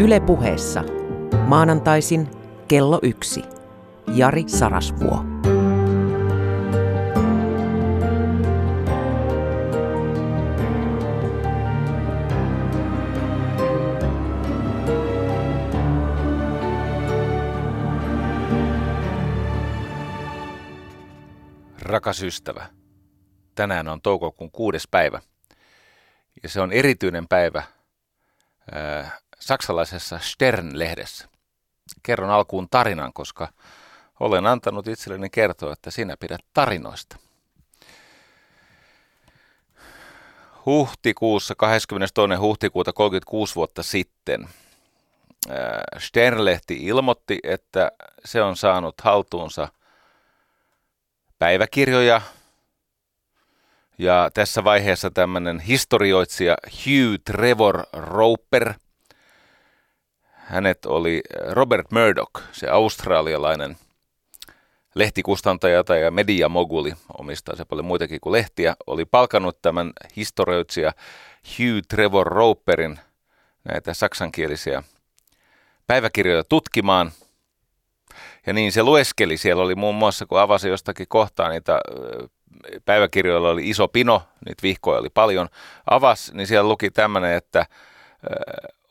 Yle puheessa. Maanantaisin kello yksi. Jari Sarasvuo. Rakas ystävä, tänään on toukokuun kuudes päivä ja se on erityinen päivä ää, saksalaisessa Stern-lehdessä. Kerron alkuun tarinan, koska olen antanut itselleni kertoa, että sinä pidät tarinoista. Huhtikuussa, 22. huhtikuuta 36 vuotta sitten, Stern-lehti ilmoitti, että se on saanut haltuunsa päiväkirjoja, ja tässä vaiheessa tämmöinen historioitsija Hugh Trevor Roper, hänet oli Robert Murdoch, se australialainen lehtikustantaja tai mediamoguli, omistaa se paljon muitakin kuin lehtiä, oli palkannut tämän historioitsija Hugh Trevor Roperin näitä saksankielisiä päiväkirjoja tutkimaan. Ja niin se lueskeli. Siellä oli muun muassa, kun avasi jostakin kohtaa niitä päiväkirjoilla oli iso pino, niitä vihkoja oli paljon, avas, niin siellä luki tämmöinen, että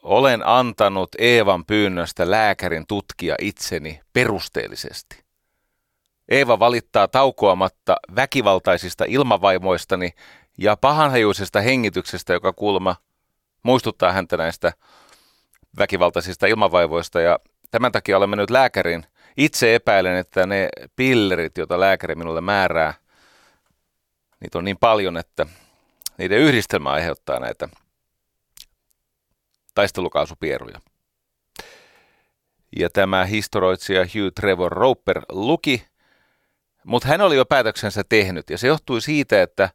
olen antanut Eevan pyynnöstä lääkärin tutkia itseni perusteellisesti. Eeva valittaa taukoamatta väkivaltaisista ilmavaivoistani ja pahanhajuisesta hengityksestä, joka kuulemma muistuttaa häntä näistä väkivaltaisista ilmavaivoista. Ja tämän takia olen mennyt lääkärin. Itse epäilen, että ne pillerit, joita lääkäri minulle määrää – Niitä on niin paljon, että niiden yhdistelmä aiheuttaa näitä taistelukaasupieruja. Ja tämä historioitsija Hugh Trevor Roper luki, mutta hän oli jo päätöksensä tehnyt. Ja se johtui siitä, että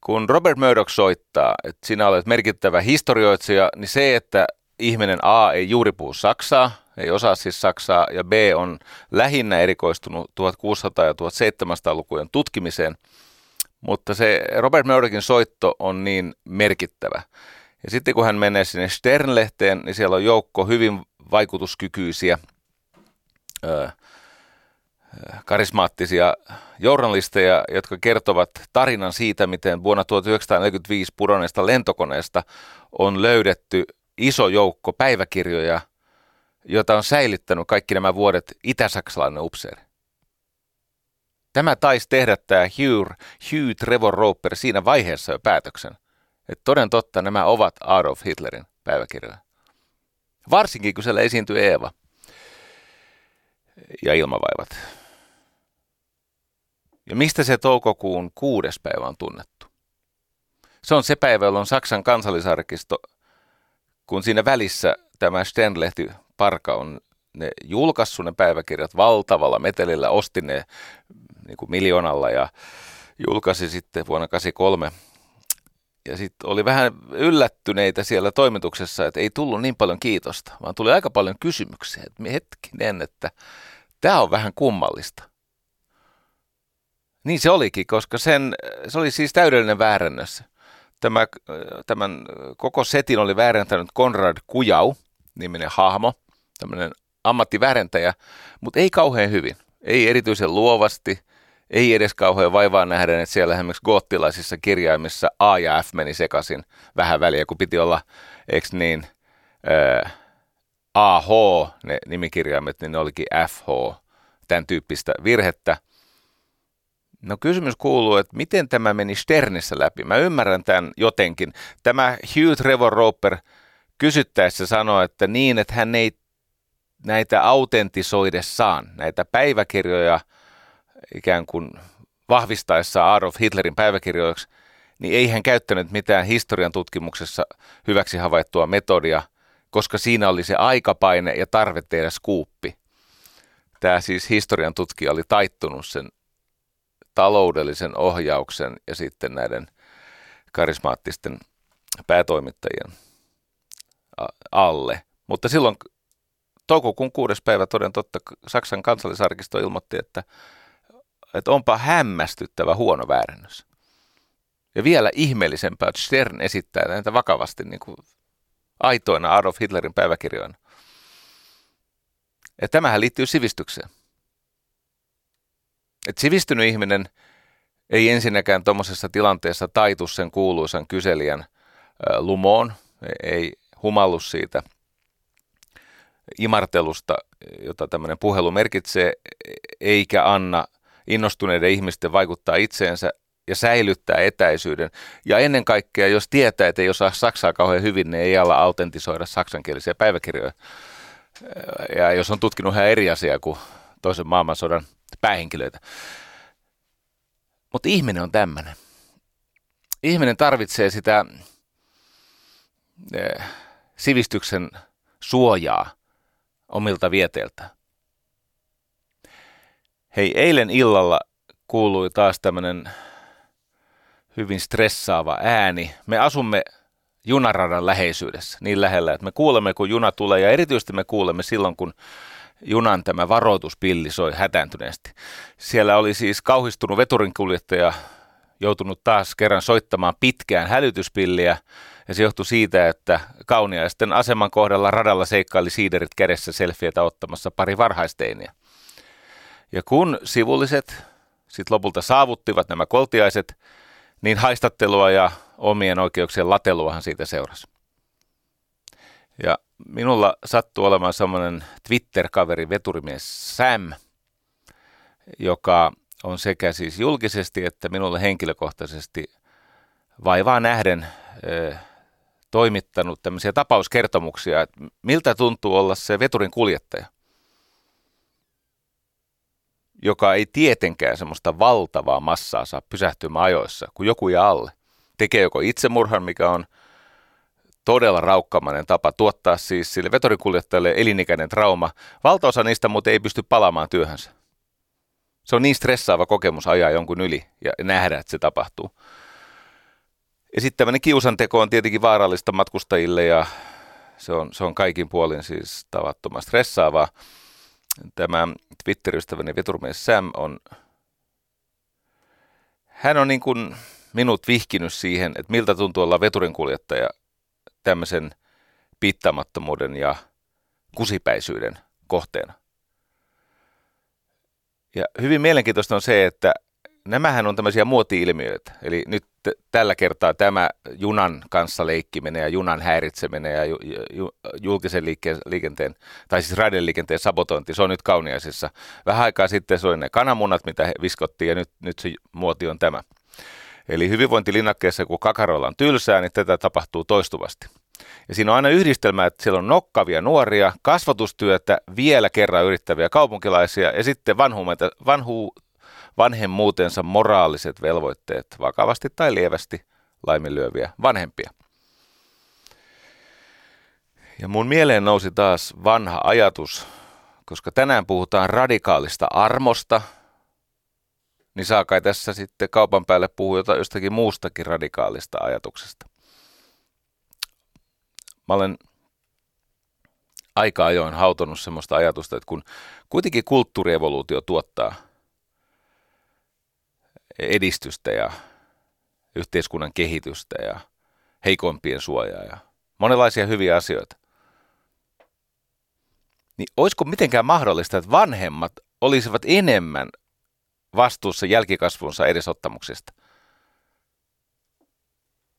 kun Robert Murdoch soittaa, että sinä olet merkittävä historioitsija, niin se, että ihminen A ei juuri puhu saksaa, ei osaa siis saksaa, ja B on lähinnä erikoistunut 1600- ja 1700-lukujen tutkimiseen, mutta se Robert Murdochin soitto on niin merkittävä. Ja sitten kun hän menee sinne Stern-lehteen, niin siellä on joukko hyvin vaikutuskykyisiä, karismaattisia journalisteja, jotka kertovat tarinan siitä, miten vuonna 1945 pudonneesta lentokoneesta on löydetty iso joukko päiväkirjoja, jota on säilyttänyt kaikki nämä vuodet itä-saksalainen upseeri. Tämä taisi tehdä tämä Hugh, Hugh Trevor Roper siinä vaiheessa jo päätöksen, että toden totta nämä ovat Adolf Hitlerin päiväkirjoja. Varsinkin kun siellä esiintyy Eeva ja ilmavaivat. Ja mistä se toukokuun kuudes päivä on tunnettu? Se on se päivä, jolloin Saksan kansallisarkisto – kun siinä välissä tämä Sternlehti Parka on ne julkaissut ne päiväkirjat valtavalla metelillä, osti ne niin kuin miljoonalla ja julkaisi sitten vuonna 1983. Ja sitten oli vähän yllättyneitä siellä toimituksessa, että ei tullut niin paljon kiitosta, vaan tuli aika paljon kysymyksiä. Että hetkinen, että tämä on vähän kummallista. Niin se olikin, koska sen, se oli siis täydellinen väärännössä. Tämä, tämän koko setin oli väärentänyt Konrad Kujau, niminen hahmo, tämmöinen ammattiväärentäjä, mutta ei kauhean hyvin. Ei erityisen luovasti, ei edes kauhean vaivaa nähdä, että siellä esimerkiksi goottilaisissa kirjaimissa A ja F meni sekaisin vähän väliä, kun piti olla, eikö niin, ää, AH, ne nimikirjaimet, niin ne olikin FH, tämän tyyppistä virhettä. No kysymys kuuluu, että miten tämä meni Sternissä läpi? Mä ymmärrän tämän jotenkin. Tämä Hugh Trevor Roper kysyttäessä sanoi, että niin, että hän ei näitä autentisoidessaan, näitä päiväkirjoja ikään kuin vahvistaessa Adolf Hitlerin päiväkirjoiksi, niin ei hän käyttänyt mitään historian tutkimuksessa hyväksi havaittua metodia, koska siinä oli se aikapaine ja tarve tehdä skuuppi. Tämä siis historian tutkija oli taittunut sen taloudellisen ohjauksen ja sitten näiden karismaattisten päätoimittajien alle. Mutta silloin toukokuun kuudes päivä toden totta Saksan kansallisarkisto ilmoitti, että, että onpa hämmästyttävä huono väärännös. Ja vielä ihmeellisempää, että Stern esittää näitä vakavasti niin kuin aitoina Adolf Hitlerin päiväkirjoina. Ja tämähän liittyy sivistykseen. Et sivistynyt ihminen ei ensinnäkään tuommoisessa tilanteessa taitu sen kuuluisan kyselijän lumoon, ei humallu siitä imartelusta, jota tämmöinen puhelu merkitsee, eikä anna innostuneiden ihmisten vaikuttaa itseensä ja säilyttää etäisyyden. Ja ennen kaikkea, jos tietää, että ei osaa saksaa kauhean hyvin, niin ei ala autentisoida saksankielisiä päiväkirjoja. Ja jos on tutkinut ihan eri asiaa kuin toisen maailmansodan päähenkilöitä. Mutta ihminen on tämmöinen. Ihminen tarvitsee sitä eh, sivistyksen suojaa omilta vieteiltä. Hei, eilen illalla kuului taas tämmöinen hyvin stressaava ääni. Me asumme junaradan läheisyydessä, niin lähellä, että me kuulemme, kun juna tulee, ja erityisesti me kuulemme silloin, kun junan tämä varoituspilli soi hätääntyneesti. Siellä oli siis kauhistunut veturinkuljettaja joutunut taas kerran soittamaan pitkään hälytyspilliä, ja se johtui siitä, että kauniaisten aseman kohdalla radalla seikkaili siiderit kädessä selfietä ottamassa pari varhaisteiniä. Ja kun sivulliset sitten lopulta saavuttivat nämä koltiaiset, niin haistattelua ja omien oikeuksien lateluahan siitä seurasi. Ja minulla sattuu olemaan semmoinen Twitter-kaveri, veturimies Sam, joka on sekä siis julkisesti että minulle henkilökohtaisesti vaivaa nähden ö, toimittanut tämmöisiä tapauskertomuksia, että miltä tuntuu olla se veturin kuljettaja, joka ei tietenkään semmoista valtavaa massaa saa pysähtymään ajoissa, kun joku jää alle. Tekee joko itsemurhan, mikä on todella raukkamainen tapa tuottaa siis sille vetorikuljettajalle elinikäinen trauma. Valtaosa niistä muuten ei pysty palaamaan työhönsä. Se on niin stressaava kokemus ajaa jonkun yli ja nähdä, että se tapahtuu. Ja sitten tämmöinen kiusanteko on tietenkin vaarallista matkustajille ja se on, se on kaikin puolin siis tavattoman stressaavaa. Tämä Twitter-ystäväni veturmies Sam on, hän on niin kuin minut vihkinyt siihen, että miltä tuntuu olla veturinkuljettaja tämmöisen piittaamattomuuden ja kusipäisyyden kohteena. Ja hyvin mielenkiintoista on se, että nämähän on tämmöisiä muoti-ilmiöitä. Eli nyt tällä kertaa tämä junan kanssa leikkiminen ja junan häiritseminen ja ju, ju, julkisen liikkeen, liikenteen, tai siis raideliikenteen sabotointi, se on nyt kauniaisissa. Vähän aikaa sitten se oli ne kananmunat, mitä viskottiin, ja nyt, nyt se muoti on tämä. Eli hyvinvointilinnakkeessa, kun kakaroilla on tylsää, niin tätä tapahtuu toistuvasti. Ja siinä on aina yhdistelmä, että siellä on nokkavia nuoria, kasvatustyötä, vielä kerran yrittäviä kaupunkilaisia ja sitten vanhu, vanhemmuutensa moraaliset velvoitteet vakavasti tai lievästi laiminlyöviä vanhempia. Ja mun mieleen nousi taas vanha ajatus, koska tänään puhutaan radikaalista armosta, niin saa kai tässä sitten kaupan päälle puhua jostakin muustakin radikaalista ajatuksesta. Mä olen aika ajoin hautonut semmoista ajatusta, että kun kuitenkin kulttuurievoluutio tuottaa edistystä ja yhteiskunnan kehitystä ja heikoimpien suojaa ja monenlaisia hyviä asioita, niin olisiko mitenkään mahdollista, että vanhemmat olisivat enemmän vastuussa jälkikasvunsa edesottamuksista?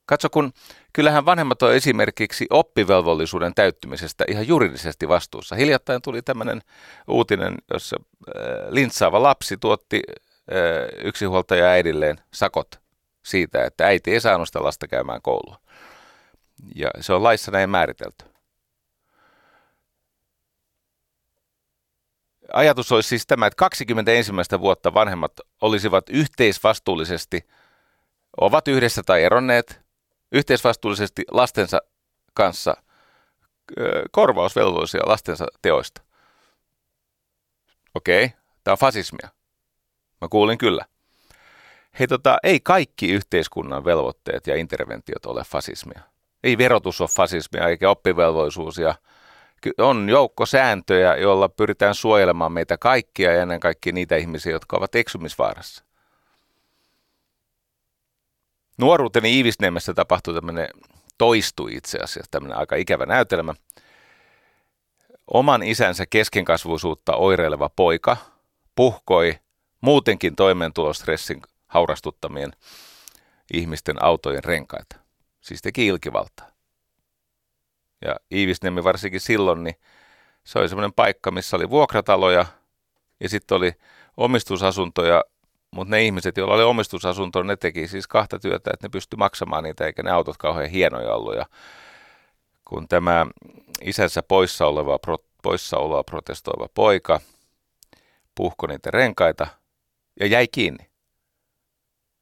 Katso, kun kyllähän vanhemmat on esimerkiksi oppivelvollisuuden täyttymisestä ihan juridisesti vastuussa. Hiljattain tuli tämmöinen uutinen, jossa äh, lintsaava lapsi tuotti yksinhuoltaja äidilleen sakot siitä, että äiti ei saanut sitä lasta käymään koulua. Ja se on laissa näin määritelty. Ajatus olisi siis tämä, että 21 vuotta vanhemmat olisivat yhteisvastuullisesti, ovat yhdessä tai eronneet, yhteisvastuullisesti lastensa kanssa korvausvelvollisia lastensa teoista. Okei, tämä on fasismia. Mä kuulin kyllä. Hei tota, ei kaikki yhteiskunnan velvoitteet ja interventiot ole fasismia. Ei verotus ole fasismia eikä oppivelvollisuus ja on joukko sääntöjä, joilla pyritään suojelemaan meitä kaikkia ja ennen kaikkea niitä ihmisiä, jotka ovat eksymisvaarassa nuoruuteni Iivisniemessä tapahtui tämmöinen toistui itse asiassa, tämmöinen aika ikävä näytelmä. Oman isänsä keskenkasvuisuutta oireileva poika puhkoi muutenkin toimeentulostressin haurastuttamien ihmisten autojen renkaita. Siis teki ilkivaltaa. Ja Iivisniemi varsinkin silloin, niin se oli semmoinen paikka, missä oli vuokrataloja ja sitten oli omistusasuntoja, mutta ne ihmiset, joilla oli omistusasunto, ne teki siis kahta työtä, että ne pysty maksamaan niitä, eikä ne autot kauhean hienoja ollut. Ja kun tämä isänsä poissa oleva, poissaoloa protestoiva poika puhko niitä renkaita ja jäi kiinni.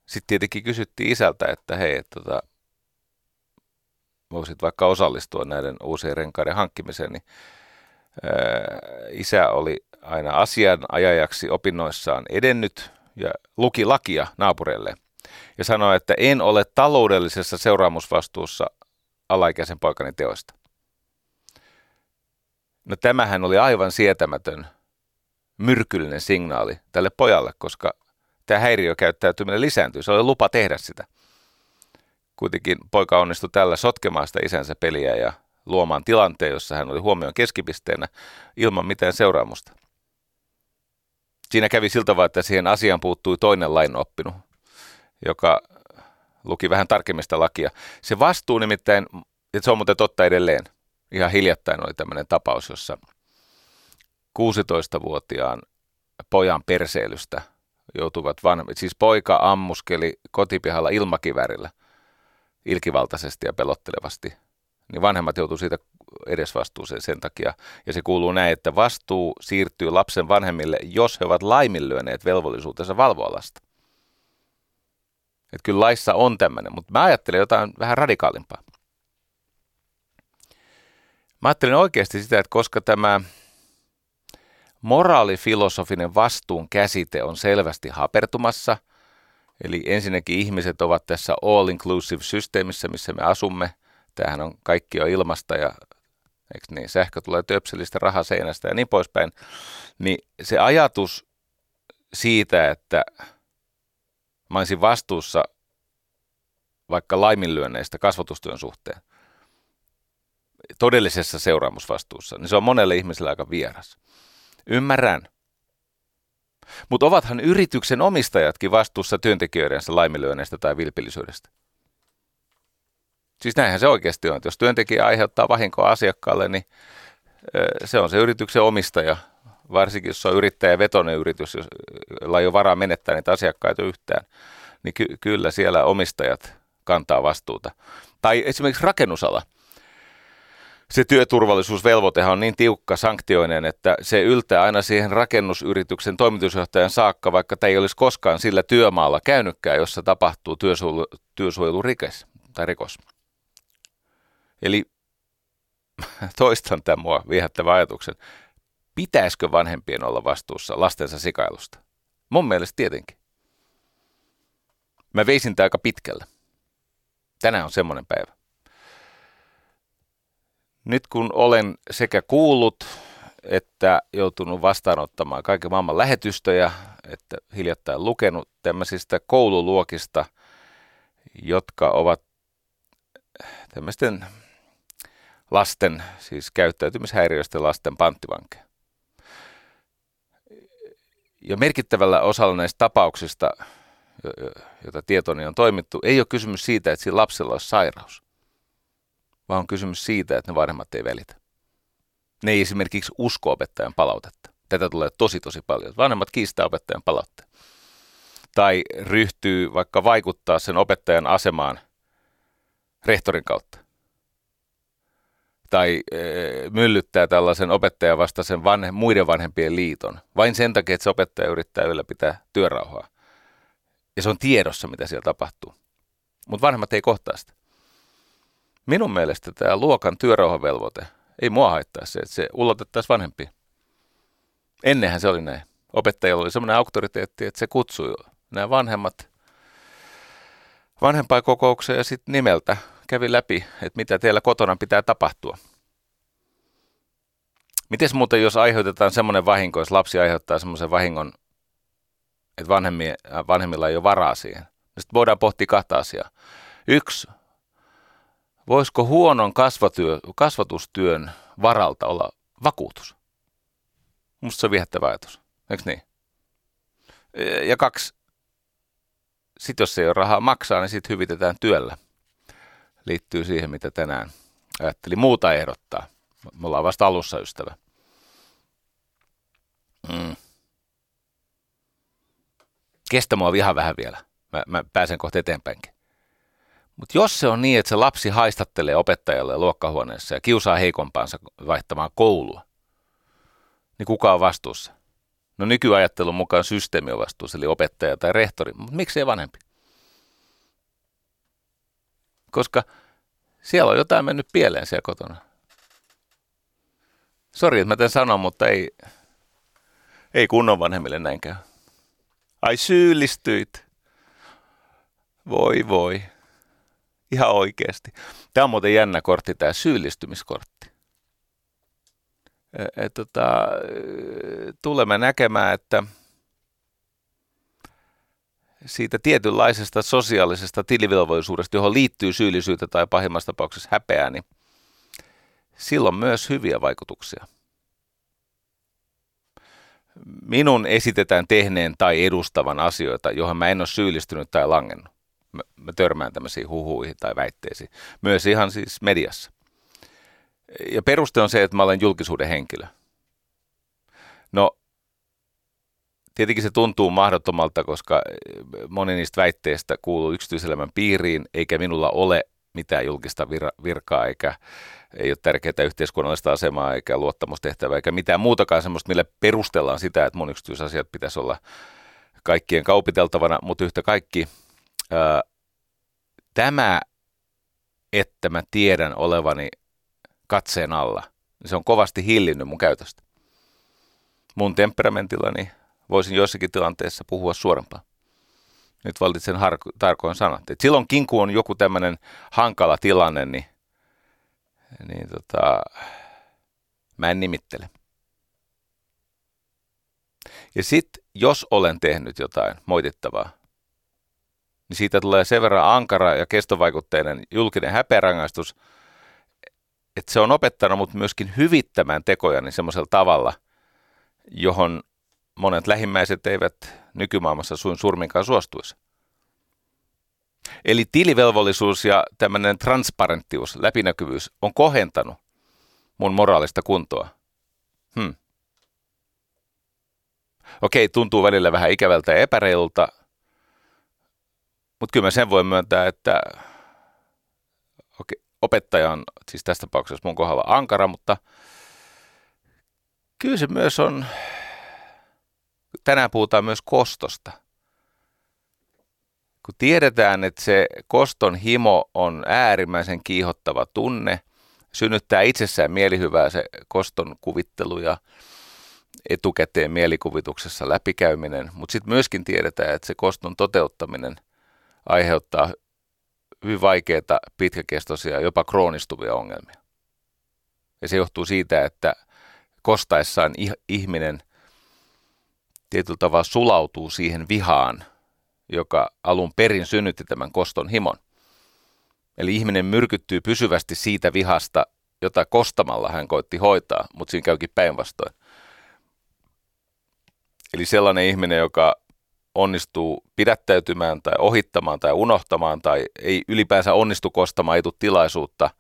Sitten tietenkin kysyttiin isältä, että hei, että tota, voisit vaikka osallistua näiden uusien renkaiden hankkimiseen, niin ää, isä oli aina asianajajaksi opinnoissaan edennyt ja luki lakia naapureille ja sanoi, että en ole taloudellisessa seuraamusvastuussa alaikäisen poikani teoista. No tämähän oli aivan sietämätön myrkyllinen signaali tälle pojalle, koska tämä häiriökäyttäytyminen lisääntyy. Se oli lupa tehdä sitä. Kuitenkin poika onnistui tällä sotkemaan sitä isänsä peliä ja luomaan tilanteen, jossa hän oli huomioon keskipisteenä ilman mitään seuraamusta. Siinä kävi siltä tavalla, että siihen asiaan puuttui toinen lainoppinut, joka luki vähän tarkemmista lakia. Se vastuu nimittäin, että se on muuten totta edelleen, ihan hiljattain oli tämmöinen tapaus, jossa 16-vuotiaan pojan perseilystä joutuvat vanhemmat, siis poika ammuskeli kotipihalla ilmakivärillä ilkivaltaisesti ja pelottelevasti, niin vanhemmat joutuivat siitä edesvastuuseen sen takia. Ja se kuuluu näin, että vastuu siirtyy lapsen vanhemmille, jos he ovat laiminlyöneet velvollisuutensa valvoa lasta. Että kyllä laissa on tämmöinen, mutta mä ajattelen jotain vähän radikaalimpaa. Mä ajattelen oikeasti sitä, että koska tämä moraalifilosofinen vastuun käsite on selvästi hapertumassa, eli ensinnäkin ihmiset ovat tässä all-inclusive systeemissä, missä me asumme. Tämähän on kaikki jo ilmasta ja eikö niin, sähkö tulee töpselistä rahaseinästä ja niin poispäin, niin se ajatus siitä, että mä olisin vastuussa vaikka laiminlyönneistä kasvatustyön suhteen, todellisessa seuraamusvastuussa, niin se on monelle ihmiselle aika vieras. Ymmärrän. Mutta ovathan yrityksen omistajatkin vastuussa työntekijöidensä laiminlyönneistä tai vilpillisyydestä. Siis näinhän se oikeasti on. Jos työntekijä aiheuttaa vahinkoa asiakkaalle, niin se on se yrityksen omistaja, varsinkin jos on yrittäjä vetoinen yritys, jolla ei ole varaa menettää niitä asiakkaita yhtään, niin ky- kyllä siellä omistajat kantaa vastuuta. Tai esimerkiksi rakennusala. Se työturvallisuusvelvoitehan on niin tiukka sanktioinen, että se yltää aina siihen rakennusyrityksen toimitusjohtajan saakka, vaikka tämä ei olisi koskaan sillä työmaalla käynytkään, jossa tapahtuu työsuojelu, työsuojelurikes tai rikos. Eli toistan tämän mua viehättävän ajatuksen. Pitäisikö vanhempien olla vastuussa lastensa sikailusta? Mun mielestä tietenkin. Mä veisin tämä aika pitkälle. Tänään on semmoinen päivä. Nyt kun olen sekä kuullut että joutunut vastaanottamaan kaiken maailman lähetystöjä, että hiljattain lukenut tämmöisistä koululuokista, jotka ovat tämmöisten lasten, siis käyttäytymishäiriöisten lasten panttivankeja. Ja merkittävällä osalla näistä tapauksista, joita tietoni on toimittu, ei ole kysymys siitä, että siinä lapsella olisi sairaus, vaan on kysymys siitä, että ne vanhemmat ei välitä. Ne ei esimerkiksi usko opettajan palautetta. Tätä tulee tosi tosi paljon. Vanhemmat kiistää opettajan palautteen. Tai ryhtyy vaikka vaikuttaa sen opettajan asemaan rehtorin kautta tai e, myllyttää tällaisen opettajan vastaisen vanhe, muiden vanhempien liiton vain sen takia, että se opettaja yrittää ylläpitää työrauhaa. Ja se on tiedossa, mitä siellä tapahtuu. Mutta vanhemmat ei kohtaa sitä. Minun mielestä tämä luokan työrauhavelvoite ei mua haittaa se, että se ulotettaisiin vanhempiin. Ennenhän se oli näin. Opettajalla oli semmoinen auktoriteetti, että se kutsui nämä vanhemmat vanhempainkokoukseen ja sitten nimeltä kävi läpi, että mitä teillä kotona pitää tapahtua. Miten muuten, jos aiheutetaan semmoinen vahinko, jos lapsi aiheuttaa semmoisen vahingon, että vanhemmilla ei ole varaa siihen? Sitten voidaan pohtia kahta asiaa. Yksi, voisiko huonon kasvatyö, kasvatustyön varalta olla vakuutus? Musta se on viehättävä ajatus, eikö niin? Ja kaksi, sitten jos ei ole rahaa maksaa, niin sitten hyvitetään työllä. Liittyy siihen, mitä tänään ajattelin muuta ehdottaa. Me ollaan vasta alussa, ystävä. Mm. Kestä mua ihan vähän vielä. Mä, mä pääsen kohta eteenpäinkin. Mutta jos se on niin, että se lapsi haistattelee opettajalle luokkahuoneessa ja kiusaa heikompaansa vaihtamaan koulua, niin kuka on vastuussa? No nykyajattelun mukaan systeemi on vastuussa, eli opettaja tai rehtori, mutta miksi ei vanhempi? Koska siellä on jotain mennyt pieleen siellä kotona. Sori, että mä tämän sanon, mutta ei, ei kunnon vanhemmille näinkään. Ai syyllistyit. Voi voi. Ihan oikeasti. Tämä on muuten jännä kortti, tämä syyllistymiskortti. Et, tota, tulemme näkemään, että siitä tietynlaisesta sosiaalisesta tilivelvollisuudesta, johon liittyy syyllisyyttä tai pahimmassa tapauksessa häpeää, niin sillä on myös hyviä vaikutuksia. Minun esitetään tehneen tai edustavan asioita, johon mä en ole syyllistynyt tai langennut. Mä, mä törmään tämmöisiin huhuihin tai väitteisiin, myös ihan siis mediassa. Ja peruste on se, että mä olen julkisuuden henkilö. No, Tietenkin se tuntuu mahdottomalta, koska eh, moni niistä väitteistä kuuluu yksityiselämän piiriin, eikä minulla ole mitään julkista vir- virkaa, eikä ei ole tärkeää yhteiskunnallista asemaa, eikä luottamustehtävää, eikä mitään muutakaan semmoista, millä perustellaan sitä, että mun yksityisasiat pitäisi olla kaikkien kaupiteltavana, mutta yhtä kaikki tämä, että mä tiedän olevani katseen alla, se on kovasti hillinnyt mun käytöstä. Mun temperamentillani voisin joissakin tilanteissa puhua suorempaa. Nyt valitsen har- tarkoin sanat. Et silloinkin, kun on joku tämmöinen hankala tilanne, niin, niin tota, mä en nimittele. Ja sitten, jos olen tehnyt jotain moitittavaa, niin siitä tulee sen verran ankara ja kestovaikutteinen julkinen häpeärangaistus, että se on opettanut mut myöskin hyvittämään tekoja niin semmoisella tavalla, johon monet lähimmäiset eivät nykymaailmassa suin surminkaan suostuisi. Eli tilivelvollisuus ja tämmöinen transparenttius, läpinäkyvyys on kohentanut mun moraalista kuntoa. Hmm. Okei, tuntuu välillä vähän ikävältä ja epäreilulta, mutta kyllä mä sen voin myöntää, että okei, opettaja on siis tässä tapauksessa mun kohdalla ankara, mutta kyllä se myös on tänään puhutaan myös kostosta. Kun tiedetään, että se koston himo on äärimmäisen kiihottava tunne, synnyttää itsessään mielihyvää se koston kuvittelu ja etukäteen mielikuvituksessa läpikäyminen, mutta sitten myöskin tiedetään, että se koston toteuttaminen aiheuttaa hyvin vaikeita, pitkäkestoisia, jopa kroonistuvia ongelmia. Ja se johtuu siitä, että kostaessaan ihminen tietyllä tavalla sulautuu siihen vihaan, joka alun perin synnytti tämän koston himon. Eli ihminen myrkyttyy pysyvästi siitä vihasta, jota kostamalla hän koitti hoitaa, mutta siinä käykin päinvastoin. Eli sellainen ihminen, joka onnistuu pidättäytymään tai ohittamaan tai unohtamaan tai ei ylipäänsä onnistu kostamaan, ei tilaisuutta,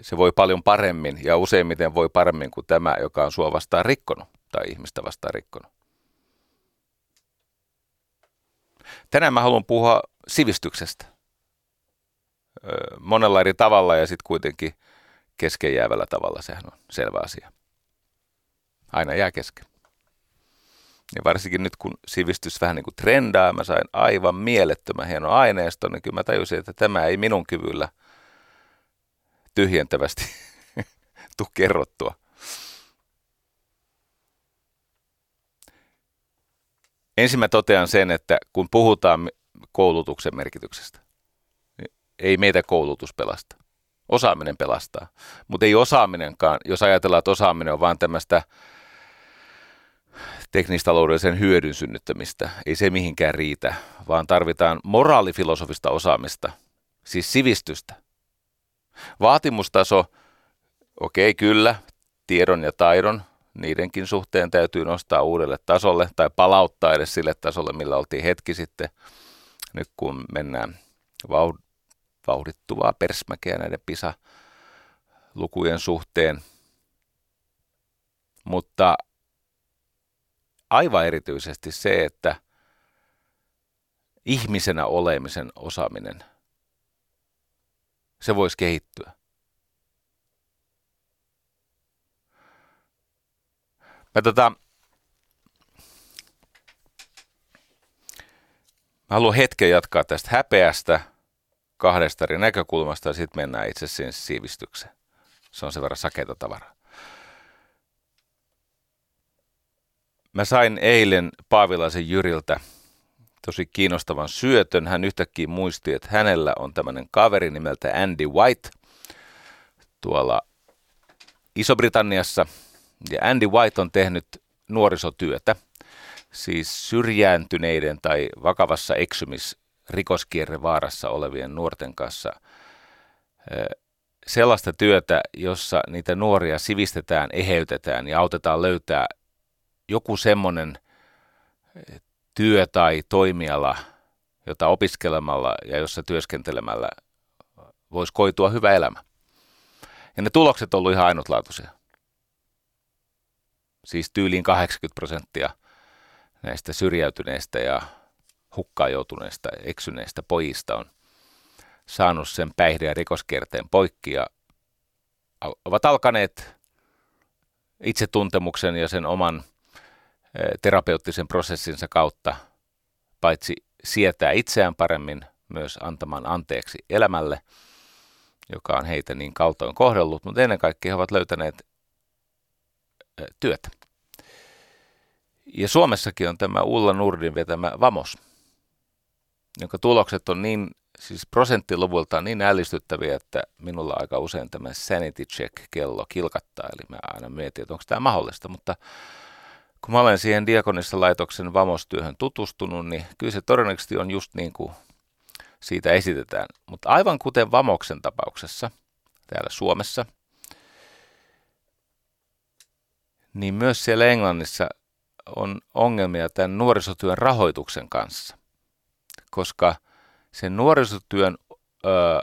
se voi paljon paremmin ja useimmiten voi paremmin kuin tämä, joka on sua vastaan rikkonut tai ihmistä vastaan rikkonut. Tänään mä haluan puhua sivistyksestä. Monella eri tavalla ja sitten kuitenkin kesken jäävällä tavalla, sehän on selvä asia. Aina jää kesken. Ja varsinkin nyt kun sivistys vähän niin kuin trendaa, mä sain aivan mielettömän hieno aineisto, niin kyllä mä tajusin, että tämä ei minun kyvyllä tyhjentävästi tule kerrottua. Ensin mä totean sen, että kun puhutaan koulutuksen merkityksestä, niin ei meitä koulutus pelasta. Osaaminen pelastaa. Mutta ei osaaminenkaan, jos ajatellaan, että osaaminen on vain tämmöistä teknistaloudellisen hyödyn synnyttämistä, ei se mihinkään riitä, vaan tarvitaan moraalifilosofista osaamista, siis sivistystä. Vaatimustaso, okei okay, kyllä, tiedon ja taidon, niidenkin suhteen täytyy nostaa uudelle tasolle tai palauttaa edes sille tasolle, millä oltiin hetki sitten, nyt kun mennään vauhdittuvaa persmäkeä näiden PISA-lukujen suhteen. Mutta aivan erityisesti se, että ihmisenä olemisen osaaminen, se voisi kehittyä. Mä, tota, mä haluan hetken jatkaa tästä häpeästä kahdesta eri näkökulmasta ja sitten mennään itse siihen siivistykseen. Se on sen verran sakeita tavaraa. Mä sain eilen Paavilaisen Jyriltä tosi kiinnostavan syötön. Hän yhtäkkiä muisti, että hänellä on tämmöinen kaveri nimeltä Andy White tuolla Iso-Britanniassa. Ja Andy White on tehnyt nuorisotyötä, siis syrjääntyneiden tai vakavassa eksymis rikoskierrevaarassa olevien nuorten kanssa sellaista työtä, jossa niitä nuoria sivistetään, eheytetään ja autetaan löytää joku semmoinen työ tai toimiala, jota opiskelemalla ja jossa työskentelemällä voisi koitua hyvä elämä. Ja ne tulokset on ollut ihan ainutlaatuisia. Siis tyyliin 80 prosenttia näistä syrjäytyneistä ja hukkaan joutuneista, eksyneistä pojista on saanut sen päihde- ja rikoskierteen poikki ja ovat alkaneet itsetuntemuksen ja sen oman terapeuttisen prosessinsa kautta paitsi sietää itseään paremmin, myös antamaan anteeksi elämälle, joka on heitä niin kaltoin kohdellut, mutta ennen kaikkea he ovat löytäneet työtä. Ja Suomessakin on tämä Ulla Nurdin vetämä Vamos, jonka tulokset on niin, siis prosenttiluvultaan niin ällistyttäviä, että minulla aika usein tämä sanity check-kello kilkattaa, eli mä aina mietin, että onko tämä mahdollista, mutta kun mä olen siihen Diakonissa-laitoksen vamostyöhön tutustunut, niin kyllä se todennäköisesti on just niin kuin siitä esitetään. Mutta aivan kuten Vamoksen tapauksessa täällä Suomessa, niin myös siellä Englannissa on ongelmia tämän nuorisotyön rahoituksen kanssa koska sen nuorisotyön, öö,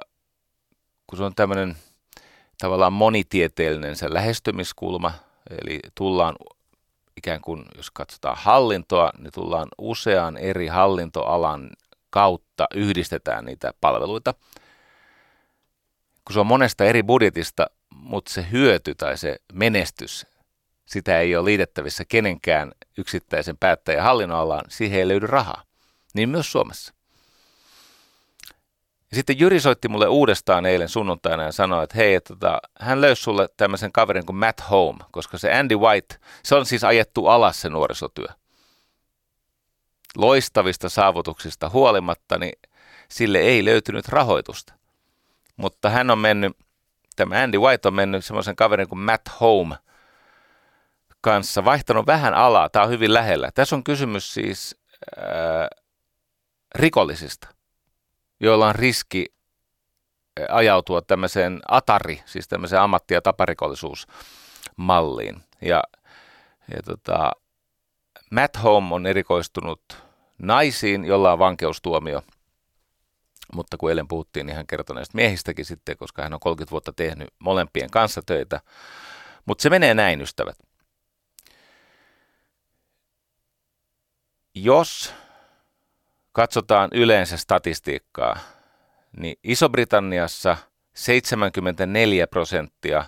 kun se on tämmöinen tavallaan monitieteellinen se lähestymiskulma, eli tullaan ikään kuin, jos katsotaan hallintoa, niin tullaan usean eri hallintoalan kautta yhdistetään niitä palveluita. Kun se on monesta eri budjetista, mutta se hyöty tai se menestys, sitä ei ole liitettävissä kenenkään yksittäisen päättäjän hallinnonalaan, siihen ei löydy rahaa. Niin myös Suomessa. Ja sitten Jyri soitti mulle uudestaan eilen sunnuntaina ja sanoi, että hei, että tota, hän löysi sulle tämmöisen kaverin kuin Matt Home, koska se Andy White, se on siis ajettu alas se nuorisotyö. Loistavista saavutuksista huolimatta, niin sille ei löytynyt rahoitusta. Mutta hän on mennyt, tämä Andy White on mennyt semmoisen kaverin kuin Matt Home kanssa, vaihtanut vähän alaa, tämä on hyvin lähellä. Tässä on kysymys siis ää, rikollisista joilla on riski eh, ajautua tämmöiseen atari, siis tämmöiseen ammatti- ja taparikollisuusmalliin. Ja, ja tota, Matt Home on erikoistunut naisiin, jolla on vankeustuomio. Mutta kun eilen puhuttiin, niin hän kertoi näistä miehistäkin sitten, koska hän on 30 vuotta tehnyt molempien kanssa töitä. Mutta se menee näin, ystävät. Jos katsotaan yleensä statistiikkaa, niin Iso-Britanniassa 74 prosenttia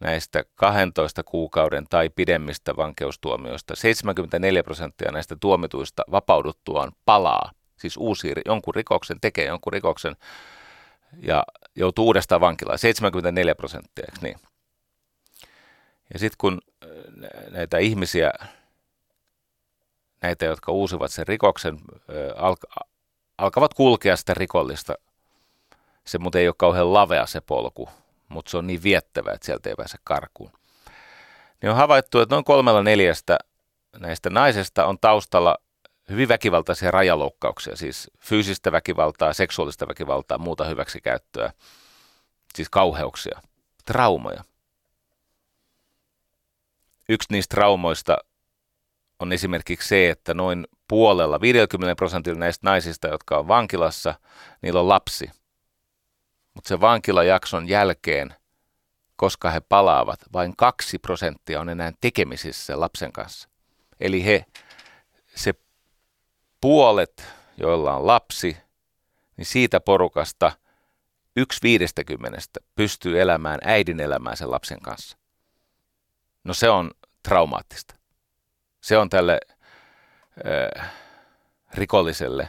näistä 12 kuukauden tai pidemmistä vankeustuomioista, 74 prosenttia näistä tuomituista vapauduttuaan palaa, siis uusi jonkun rikoksen, tekee jonkun rikoksen ja joutuu uudestaan vankilaan, 74 prosenttia, eikö niin? Ja sitten kun näitä ihmisiä näitä, jotka uusivat sen rikoksen, alka, alkavat kulkea sitä rikollista. Se muuten ei ole kauhean lavea se polku, mutta se on niin viettävä, että sieltä ei pääse karkuun. Niin on havaittu, että noin kolmella neljästä näistä naisesta on taustalla hyvin väkivaltaisia rajaloukkauksia, siis fyysistä väkivaltaa, seksuaalista väkivaltaa, muuta hyväksikäyttöä, siis kauheuksia, traumoja. Yksi niistä traumoista on esimerkiksi se, että noin puolella, 50 prosentilla näistä naisista, jotka on vankilassa, niillä on lapsi. Mutta se vankilajakson jälkeen, koska he palaavat, vain kaksi prosenttia on enää tekemisissä sen lapsen kanssa. Eli he, se puolet, joilla on lapsi, niin siitä porukasta yksi viidestäkymmenestä pystyy elämään äidin elämää sen lapsen kanssa. No se on traumaattista. Se on tälle äh, rikolliselle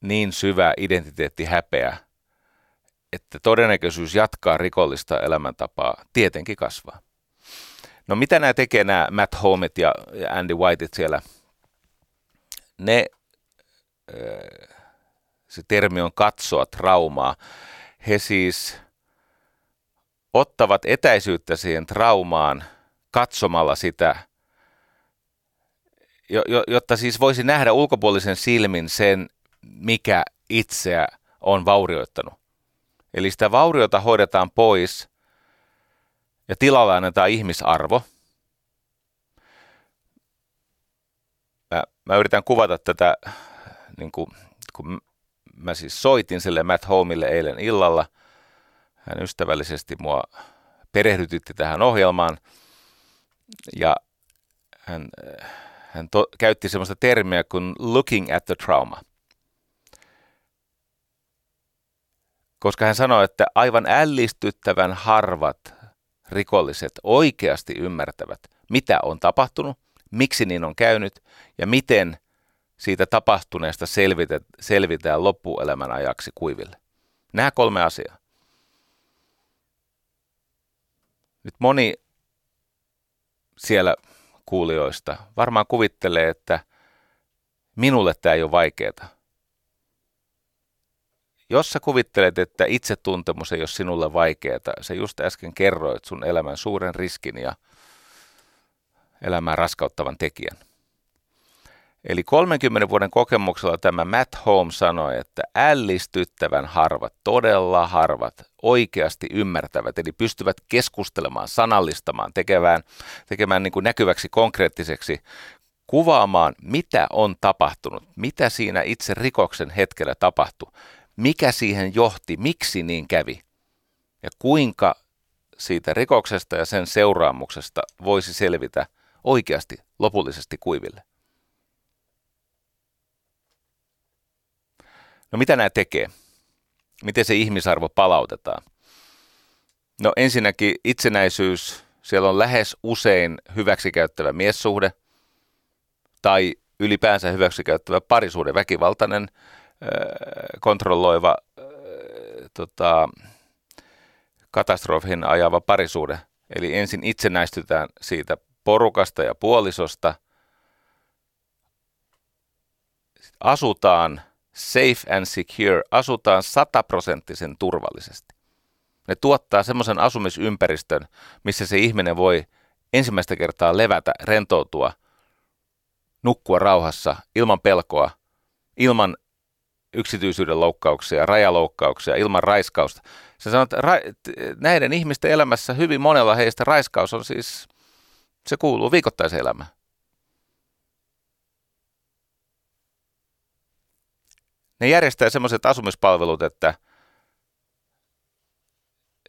niin syvä identiteetti häpeä, että todennäköisyys jatkaa rikollista elämäntapaa tietenkin kasvaa. No mitä nämä tekee nämä Matt Homeit ja Andy Whiteit siellä? Ne, se termi on katsoa traumaa. He siis ottavat etäisyyttä siihen traumaan katsomalla sitä, jotta siis voisi nähdä ulkopuolisen silmin sen, mikä itseä on vaurioittanut. Eli sitä vauriota hoidetaan pois ja tilalla annetaan ihmisarvo. Mä, mä yritän kuvata tätä, niin kuin, kun mä siis soitin sille Matt Homille eilen illalla. Hän ystävällisesti mua perehdytytti tähän ohjelmaan ja hän, hän to, käytti sellaista termiä kuin looking at the trauma – koska hän sanoi, että aivan ällistyttävän harvat rikolliset oikeasti ymmärtävät, mitä on tapahtunut, miksi niin on käynyt ja miten siitä tapahtuneesta selvitä, selvitään loppuelämän ajaksi kuiville. Nämä kolme asiaa. Nyt moni siellä kuulijoista varmaan kuvittelee, että minulle tämä ei ole vaikeaa. Jos sä kuvittelet, että itsetuntemus ei ole sinulle vaikeaa, sä just äsken kerroit sun elämän suuren riskin ja elämää raskauttavan tekijän. Eli 30 vuoden kokemuksella tämä Matt Holmes sanoi, että ällistyttävän harvat, todella harvat, oikeasti ymmärtävät, eli pystyvät keskustelemaan, sanallistamaan, tekemään, tekemään niin kuin näkyväksi konkreettiseksi, kuvaamaan, mitä on tapahtunut, mitä siinä itse rikoksen hetkellä tapahtui, mikä siihen johti, miksi niin kävi ja kuinka siitä rikoksesta ja sen seuraamuksesta voisi selvitä oikeasti lopullisesti kuiville. No mitä nämä tekee? Miten se ihmisarvo palautetaan? No ensinnäkin itsenäisyys. Siellä on lähes usein hyväksikäyttävä miessuhde tai ylipäänsä hyväksikäyttävä parisuhde, väkivaltainen kontrolloiva tota, katastrofin ajava parisuhde. Eli ensin itsenäistytään siitä porukasta ja puolisosta. Asutaan safe and secure, asutaan sataprosenttisen turvallisesti. Ne tuottaa semmoisen asumisympäristön, missä se ihminen voi ensimmäistä kertaa levätä, rentoutua, nukkua rauhassa, ilman pelkoa, ilman yksityisyyden loukkauksia, rajaloukkauksia, ilman raiskausta. Sä sanot, että ra- näiden ihmisten elämässä hyvin monella heistä raiskaus on siis, se kuuluu viikoittaiseen elämään. Ne järjestää semmoiset asumispalvelut, että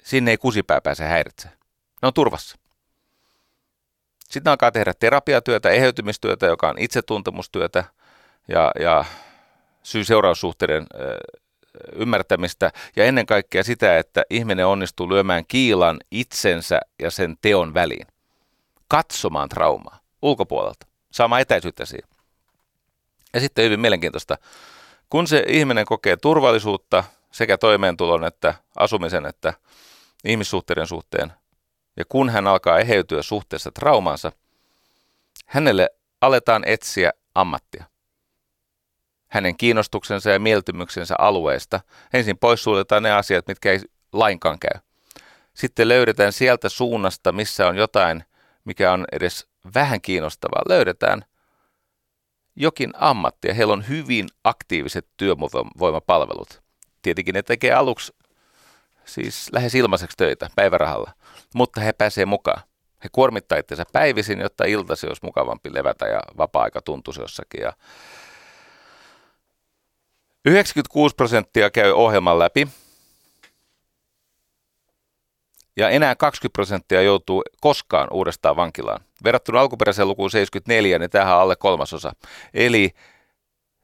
sinne ei kusipää pääse häiritsemään. Ne on turvassa. Sitten alkaa tehdä terapiatyötä, eheytymistyötä, joka on itsetuntemustyötä ja, ja syy-seuraussuhteiden ymmärtämistä ja ennen kaikkea sitä, että ihminen onnistuu lyömään kiilan itsensä ja sen teon väliin. Katsomaan traumaa ulkopuolelta, saamaan etäisyyttä siihen. Ja sitten hyvin mielenkiintoista, kun se ihminen kokee turvallisuutta sekä toimeentulon että asumisen että ihmissuhteiden suhteen, ja kun hän alkaa eheytyä suhteessa traumansa, hänelle aletaan etsiä ammattia hänen kiinnostuksensa ja mieltymyksensä alueesta. Ensin poissuljetaan ne asiat, mitkä ei lainkaan käy. Sitten löydetään sieltä suunnasta, missä on jotain, mikä on edes vähän kiinnostavaa. Löydetään jokin ammatti ja heillä on hyvin aktiiviset työvoimapalvelut. Tietenkin ne tekee aluksi siis lähes ilmaiseksi töitä päivärahalla, mutta he pääsee mukaan. He kuormittaa itseensä päivisin, jotta iltasi olisi mukavampi levätä ja vapaa-aika tuntuisi jossakin. Ja 96 prosenttia käy ohjelman läpi ja enää 20 prosenttia joutuu koskaan uudestaan vankilaan. Verrattuna alkuperäiseen lukuun 74, niin tämähän on alle kolmasosa. Eli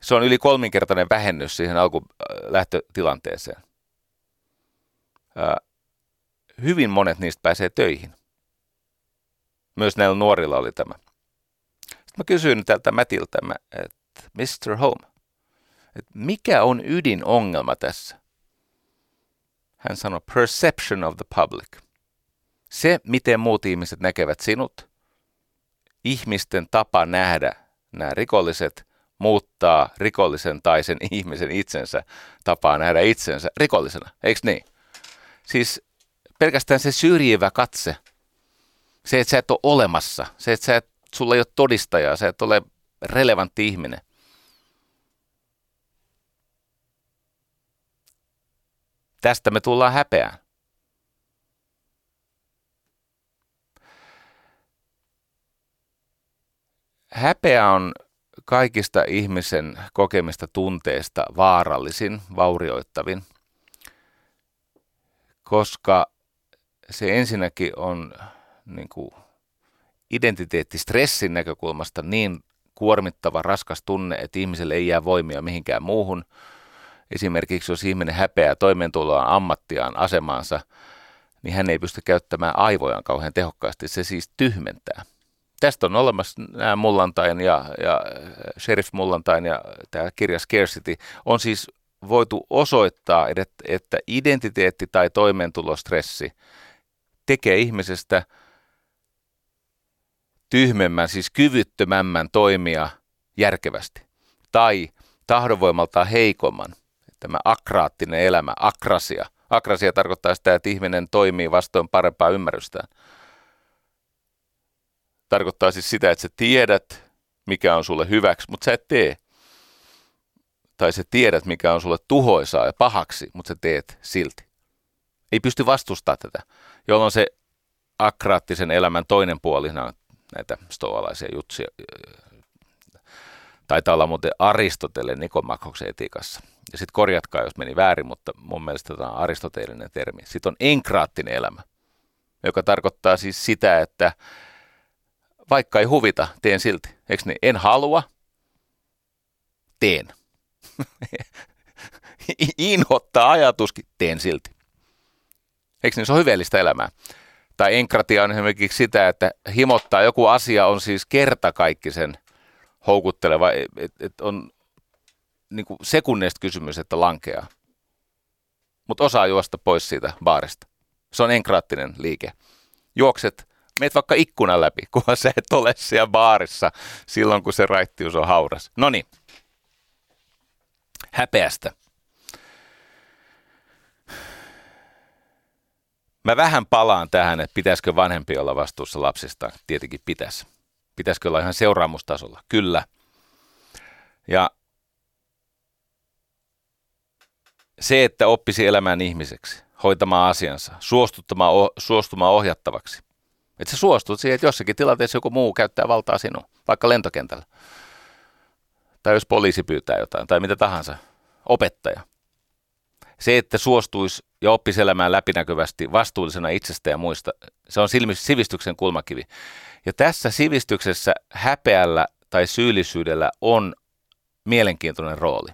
se on yli kolminkertainen vähennys siihen alkulähtötilanteeseen. Hyvin monet niistä pääsee töihin. Myös näillä nuorilla oli tämä. Sitten mä kysyin tältä Mätiltä, että Mr. Home, että mikä on ydinongelma tässä? Hän sanoi, perception of the public. Se, miten muut ihmiset näkevät sinut, ihmisten tapa nähdä nämä rikolliset, muuttaa rikollisen tai sen ihmisen itsensä tapaa nähdä itsensä rikollisena, eikö niin? Siis pelkästään se syrjivä katse, se, että sä et ole olemassa, se, että sä et, sulla ei ole todistajaa, sä et ole relevantti ihminen. Tästä me tullaan häpeään. Häpeä on kaikista ihmisen kokemista tunteista vaarallisin, vaurioittavin, koska se ensinnäkin on niin kuin identiteettistressin näkökulmasta niin kuormittava, raskas tunne, että ihmiselle ei jää voimia mihinkään muuhun. Esimerkiksi jos ihminen häpeää toimeentuloaan, ammattiaan, asemaansa, niin hän ei pysty käyttämään aivojaan kauhean tehokkaasti. Se siis tyhmentää. Tästä on olemassa nämä Mullantain ja, ja Sheriff Mullantain ja tämä kirja Scarcity on siis voitu osoittaa, että identiteetti tai toimeentulostressi tekee ihmisestä tyhmemmän, siis kyvyttömämmän toimia järkevästi. Tai tahdonvoimaltaan heikomman, tämä akraattinen elämä, akrasia. Akrasia tarkoittaa sitä, että ihminen toimii vastoin parempaa ymmärrystään. Tarkoittaa siis sitä, että sä tiedät, mikä on sulle hyväksi, mutta sä et tee. Tai sä tiedät, mikä on sulle tuhoisaa ja pahaksi, mutta sä teet silti. Ei pysty vastustamaan tätä, jolloin se akraattisen elämän toinen puoli, näitä stoalaisia jutsia, taitaa olla muuten Aristoteleen Nikomakhoksen etiikassa. Ja sitten korjatkaa, jos meni väärin, mutta mun mielestä tämä on aristoteellinen termi. Sitten on enkraattinen elämä, joka tarkoittaa siis sitä, että vaikka ei huvita, teen silti. Eikö niin? En halua, teen. Inhottaa ajatuskin, teen silti. Eikö niin? Se on hyveellistä elämää. Tai enkratia on esimerkiksi sitä, että himottaa joku asia on siis kertakaikkisen houkutteleva, että et on niin kuin sekunneista kysymys, että lankeaa. Mutta osaa juosta pois siitä baarista. Se on enkraattinen liike. Juokset meet vaikka ikkunan läpi, kunhan sä et ole siellä baarissa silloin, kun se raittius on hauras. No niin, häpeästä. Mä vähän palaan tähän, että pitäisikö vanhempi olla vastuussa lapsista. Tietenkin pitäisi. Pitäisikö olla ihan seuraamustasolla? Kyllä. Ja se, että oppisi elämään ihmiseksi, hoitamaan asiansa, suostuttamaan, suostumaan ohjattavaksi, että sä suostut siihen, että jossakin tilanteessa joku muu käyttää valtaa sinua, vaikka lentokentällä. Tai jos poliisi pyytää jotain, tai mitä tahansa, opettaja. Se, että suostuisi ja oppisi elämään läpinäkyvästi vastuullisena itsestä ja muista, se on sivistyksen kulmakivi. Ja tässä sivistyksessä häpeällä tai syyllisyydellä on mielenkiintoinen rooli.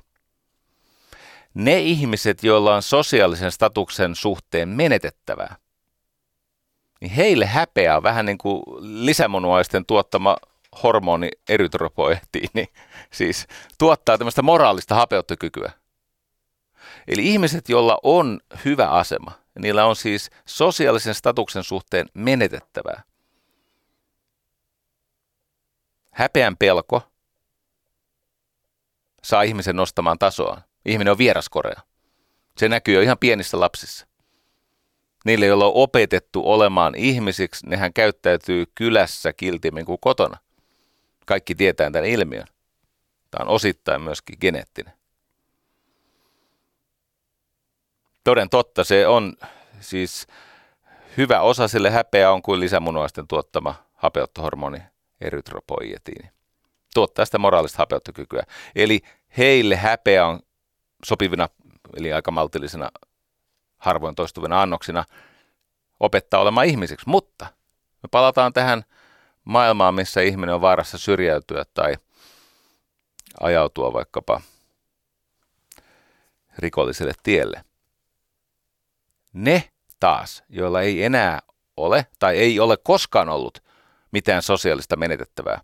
Ne ihmiset, joilla on sosiaalisen statuksen suhteen menetettävää, niin heille häpeä on vähän niin kuin lisämunuaisten tuottama hormoni erytropoehtiini, siis tuottaa tämmöistä moraalista hapeuttokykyä. Eli ihmiset, joilla on hyvä asema, niillä on siis sosiaalisen statuksen suhteen menetettävää. Häpeän pelko saa ihmisen nostamaan tasoaan. Ihminen on vieraskorea. Se näkyy jo ihan pienissä lapsissa. Niille, joilla on opetettu olemaan ihmisiksi, nehän käyttäytyy kylässä kiltimmin kuin kotona. Kaikki tietää tämän ilmiön. Tämä on osittain myöskin geneettinen. Toden totta, se on siis hyvä osa sille häpeä on kuin lisämunuaisten tuottama hapeuttohormoni erytropoietiini. Tuottaa sitä moraalista hapeuttokykyä. Eli heille häpeä on sopivina, eli aika maltillisena harvoin toistuvina annoksina opettaa olemaan ihmiseksi. Mutta me palataan tähän maailmaan, missä ihminen on vaarassa syrjäytyä tai ajautua vaikkapa rikolliselle tielle. Ne taas, joilla ei enää ole tai ei ole koskaan ollut mitään sosiaalista menetettävää,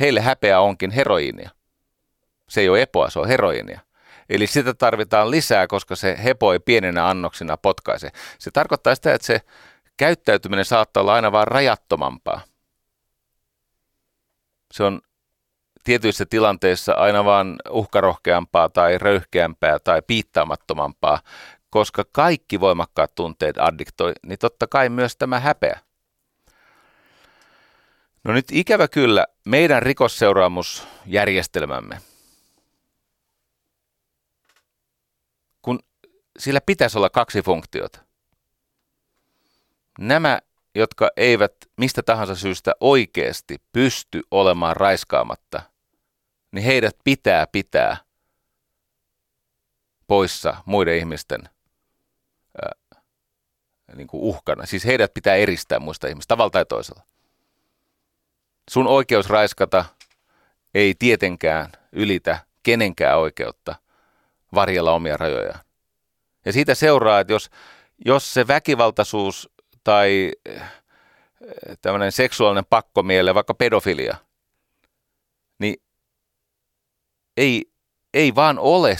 heille häpeä onkin heroiinia. Se ei ole epoa, se on heroiinia. Eli sitä tarvitaan lisää, koska se hepo ei pienenä annoksina potkaise. Se tarkoittaa sitä, että se käyttäytyminen saattaa olla aina vain rajattomampaa. Se on tietyissä tilanteissa aina vaan uhkarohkeampaa tai röyhkeämpää tai piittaamattomampaa, koska kaikki voimakkaat tunteet addiktoi, niin totta kai myös tämä häpeä. No nyt ikävä kyllä meidän rikosseuraamusjärjestelmämme, kun sillä pitäisi olla kaksi funktiota. Nämä, jotka eivät mistä tahansa syystä oikeasti pysty olemaan raiskaamatta, niin heidät pitää pitää poissa muiden ihmisten ää, niin kuin uhkana. Siis heidät pitää eristää muista ihmistä tavalla tai toisella. Sun oikeus raiskata ei tietenkään ylitä kenenkään oikeutta varjella omia rajojaan. Ja siitä seuraa, että jos, jos se väkivaltaisuus tai tämmöinen seksuaalinen pakkomielle, vaikka pedofilia, niin ei, ei vaan ole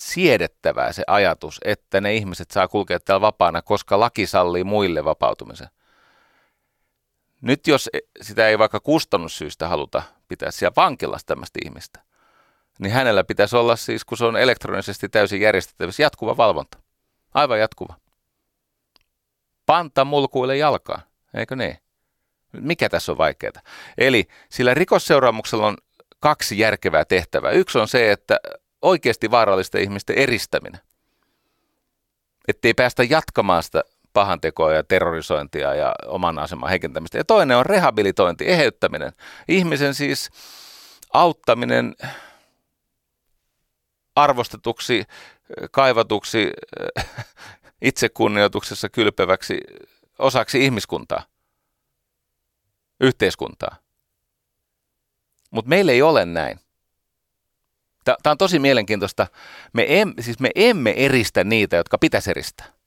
siedettävää se ajatus, että ne ihmiset saa kulkea täällä vapaana, koska laki sallii muille vapautumisen. Nyt jos sitä ei vaikka kustannussyistä haluta pitää siellä vankilassa tämmöistä ihmistä, niin hänellä pitäisi olla siis, kun se on elektronisesti täysin järjestettävissä, jatkuva valvonta. Aivan jatkuva. Panta mulkuille jalkaan, eikö niin? Mikä tässä on vaikeaa? Eli sillä rikosseuraamuksella on kaksi järkevää tehtävää. Yksi on se, että oikeasti vaarallisten ihmisten eristäminen. Että ei päästä jatkamaan sitä pahantekoa ja terrorisointia ja oman aseman heikentämistä. Ja toinen on rehabilitointi, eheyttäminen. Ihmisen siis auttaminen arvostetuksi, kaivatuksi, itsekunnioituksessa kylpeväksi osaksi ihmiskuntaa, yhteiskuntaa. Mutta meillä ei ole näin. Tämä on tosi mielenkiintoista. Me, em, siis me emme eristä niitä, jotka pitäisi eristää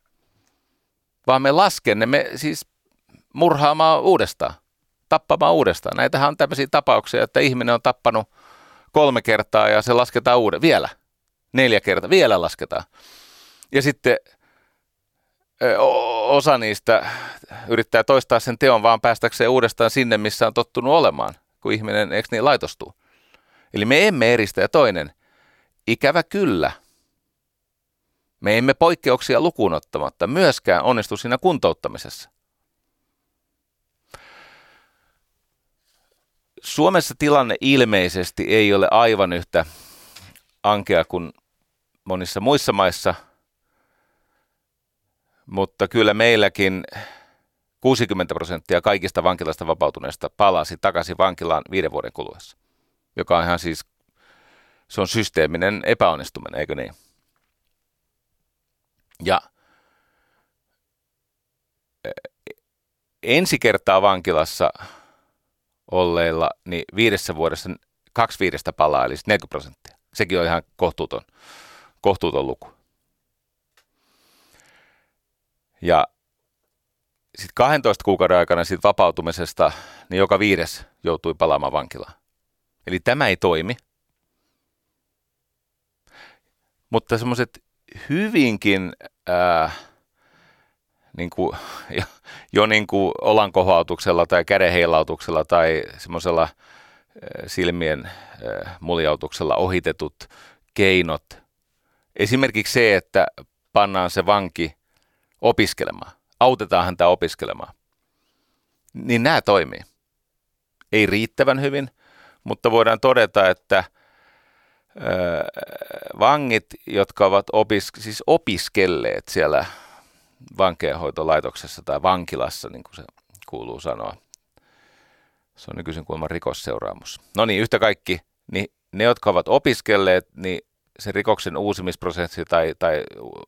vaan me laskenne me siis murhaamaan uudestaan, tappamaan uudestaan. Näitähän on tämmöisiä tapauksia, että ihminen on tappanut kolme kertaa ja se lasketaan uuden, vielä, neljä kertaa, vielä lasketaan. Ja sitten osa niistä yrittää toistaa sen teon vaan päästäkseen uudestaan sinne, missä on tottunut olemaan, kun ihminen, eikö niin, laitostuu. Eli me emme eristä. Ja toinen, ikävä kyllä – me emme poikkeuksia lukuun ottamatta myöskään onnistu siinä kuntouttamisessa. Suomessa tilanne ilmeisesti ei ole aivan yhtä ankea kuin monissa muissa maissa, mutta kyllä meilläkin 60 prosenttia kaikista vankilasta vapautuneista palasi takaisin vankilaan viiden vuoden kuluessa, joka on ihan siis, se on systeeminen epäonnistuminen, eikö niin? Ja e, ensi kertaa vankilassa olleilla, niin viidessä vuodessa kaksi viidestä palaa, eli 40 prosenttia. Sekin on ihan kohtuuton, kohtuuton luku. Ja sitten 12 kuukauden aikana siitä vapautumisesta, niin joka viides joutui palaamaan vankilaan. Eli tämä ei toimi. Mutta semmoiset hyvinkin äh, niin kuin, jo, jo niin kuin olankohautuksella tai kädenheilautuksella tai semmoisella äh, silmien äh, muljautuksella ohitetut keinot. Esimerkiksi se, että pannaan se vanki opiskelemaan, autetaan häntä opiskelemaan. Niin nämä toimii. Ei riittävän hyvin, mutta voidaan todeta, että vangit, jotka ovat opis, siis opiskelleet siellä vankeenhoitolaitoksessa tai vankilassa, niin kuin se kuuluu sanoa. Se on nykyisin kuulemma rikosseuraamus. No niin, yhtä kaikki, niin ne, jotka ovat opiskelleet, niin se rikoksen uusimisprosentti tai, tai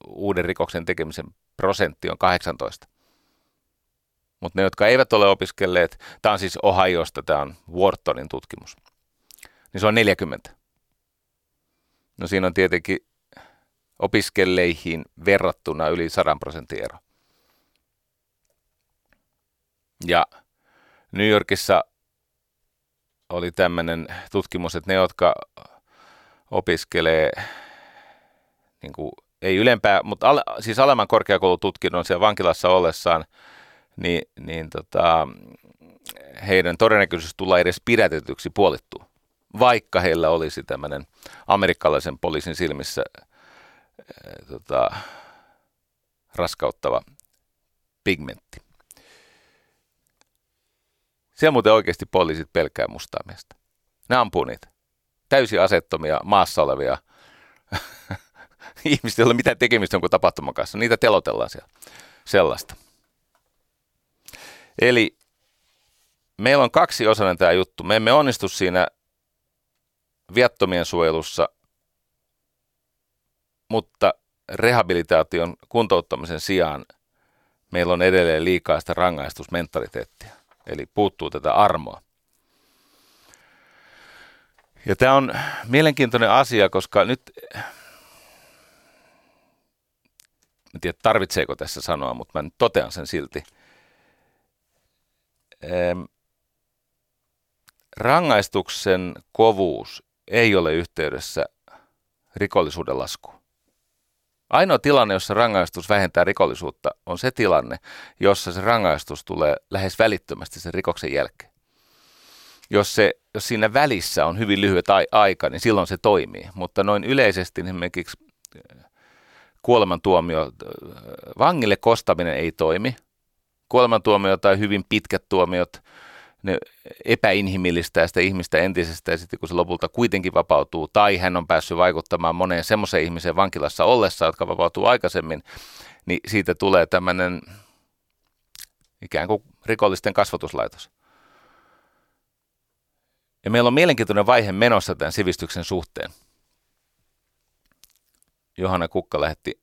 uuden rikoksen tekemisen prosentti on 18. Mutta ne, jotka eivät ole opiskelleet, tämä on siis Ohiosta, tämä on Whartonin tutkimus, niin se on 40. No siinä on tietenkin opiskelleihin verrattuna yli 100 prosentin ero. Ja New Yorkissa oli tämmöinen tutkimus, että ne, jotka opiskelee niin kuin, ei ylempää, mutta al, siis alemman korkeakoulututkinnon siellä vankilassa ollessaan, niin, niin tota, heidän todennäköisyys tulla edes pidätetyksi puolittuu, vaikka heillä olisi tämmöinen amerikkalaisen poliisin silmissä tota, raskauttava pigmentti. Siellä muuten oikeasti poliisit pelkää mustaa miestä. Ne ampuu niitä. Täysin asettomia maassa olevia ihmistä, joilla ei ole mitään tekemistä jonkun tapahtuman kanssa. Niitä telotellaan siellä. Sellaista. Eli meillä on kaksi osainen tämä juttu. Me emme onnistu siinä viattomien suojelussa, mutta rehabilitaation kuntouttamisen sijaan meillä on edelleen liikaa sitä rangaistusmentaliteettia. Eli puuttuu tätä armoa. Ja tämä on mielenkiintoinen asia, koska nyt, en tiedä tarvitseeko tässä sanoa, mutta mä nyt totean sen silti. Rangaistuksen kovuus ei ole yhteydessä rikollisuuden laskuun. Ainoa tilanne, jossa rangaistus vähentää rikollisuutta, on se tilanne, jossa se rangaistus tulee lähes välittömästi sen rikoksen jälkeen. Jos, se, jos siinä välissä on hyvin lyhyet aika, niin silloin se toimii. Mutta noin yleisesti esimerkiksi äh, kuolemantuomio, äh, vangille kostaminen ei toimi. Kuolemantuomio tai hyvin pitkät tuomiot – ne epäinhimillistää sitä ihmistä entisestä ja sitten kun se lopulta kuitenkin vapautuu tai hän on päässyt vaikuttamaan moneen semmoiseen ihmiseen vankilassa ollessa, jotka vapautuu aikaisemmin, niin siitä tulee tämmöinen ikään kuin rikollisten kasvatuslaitos. Ja meillä on mielenkiintoinen vaihe menossa tämän sivistyksen suhteen. Johanna Kukka lähetti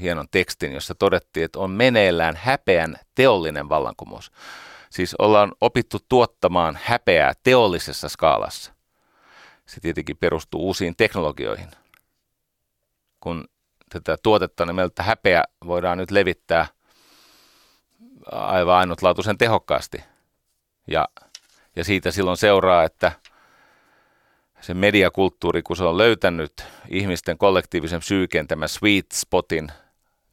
hienon tekstin, jossa todettiin, että on meneillään häpeän teollinen vallankumous. Siis ollaan opittu tuottamaan häpeää teollisessa skaalassa. Se tietenkin perustuu uusiin teknologioihin. Kun tätä tuotetta nimeltä häpeä voidaan nyt levittää aivan ainutlaatuisen tehokkaasti. Ja, ja siitä silloin seuraa, että se mediakulttuuri, kun se on löytänyt ihmisten kollektiivisen psyykeen tämän sweet spotin,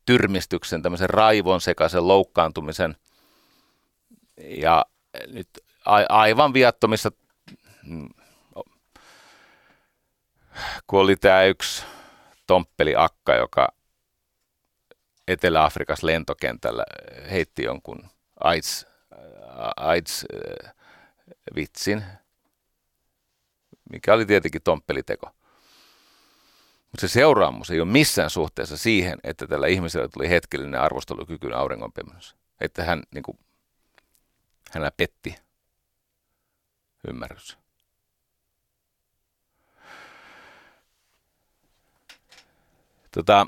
tyrmistyksen, tämmöisen raivon sekaisen loukkaantumisen – ja nyt a- aivan viattomissa, mm, kun oli tämä yksi Tomppeli Akka, joka Etelä-Afrikassa lentokentällä heitti jonkun AIDS, AIDS-vitsin, mikä oli tietenkin tomppeliteko. Mutta se seuraamus ei ole missään suhteessa siihen, että tällä ihmisellä tuli hetkellinen arvostelukyky auringonpimennys. Että hän niin kuin, hänellä petti ymmärrys. Tota,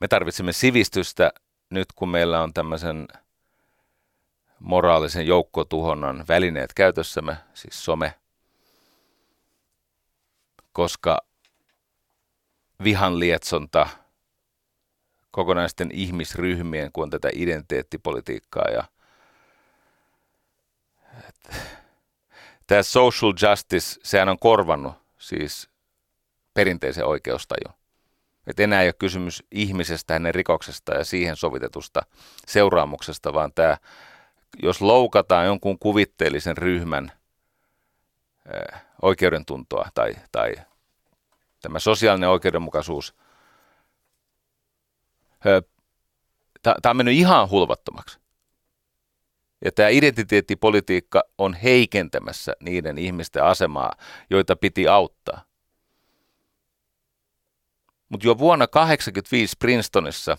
me tarvitsemme sivistystä nyt, kun meillä on tämmöisen moraalisen joukkotuhonnan välineet käytössämme, siis some, koska vihan lietsonta – kokonaisten ihmisryhmien, kun on tätä identiteettipolitiikkaa. Ja, tämä social justice, sehän on korvannut siis perinteisen oikeustajun. Et enää ei ole kysymys ihmisestä, hänen rikoksesta ja siihen sovitetusta seuraamuksesta, vaan tämä, jos loukataan jonkun kuvitteellisen ryhmän oikeudentuntoa tai, tai tämä sosiaalinen oikeudenmukaisuus tämä on mennyt ihan hulvattomaksi. Ja tämä identiteettipolitiikka on heikentämässä niiden ihmisten asemaa, joita piti auttaa. Mutta jo vuonna 1985 Princetonissa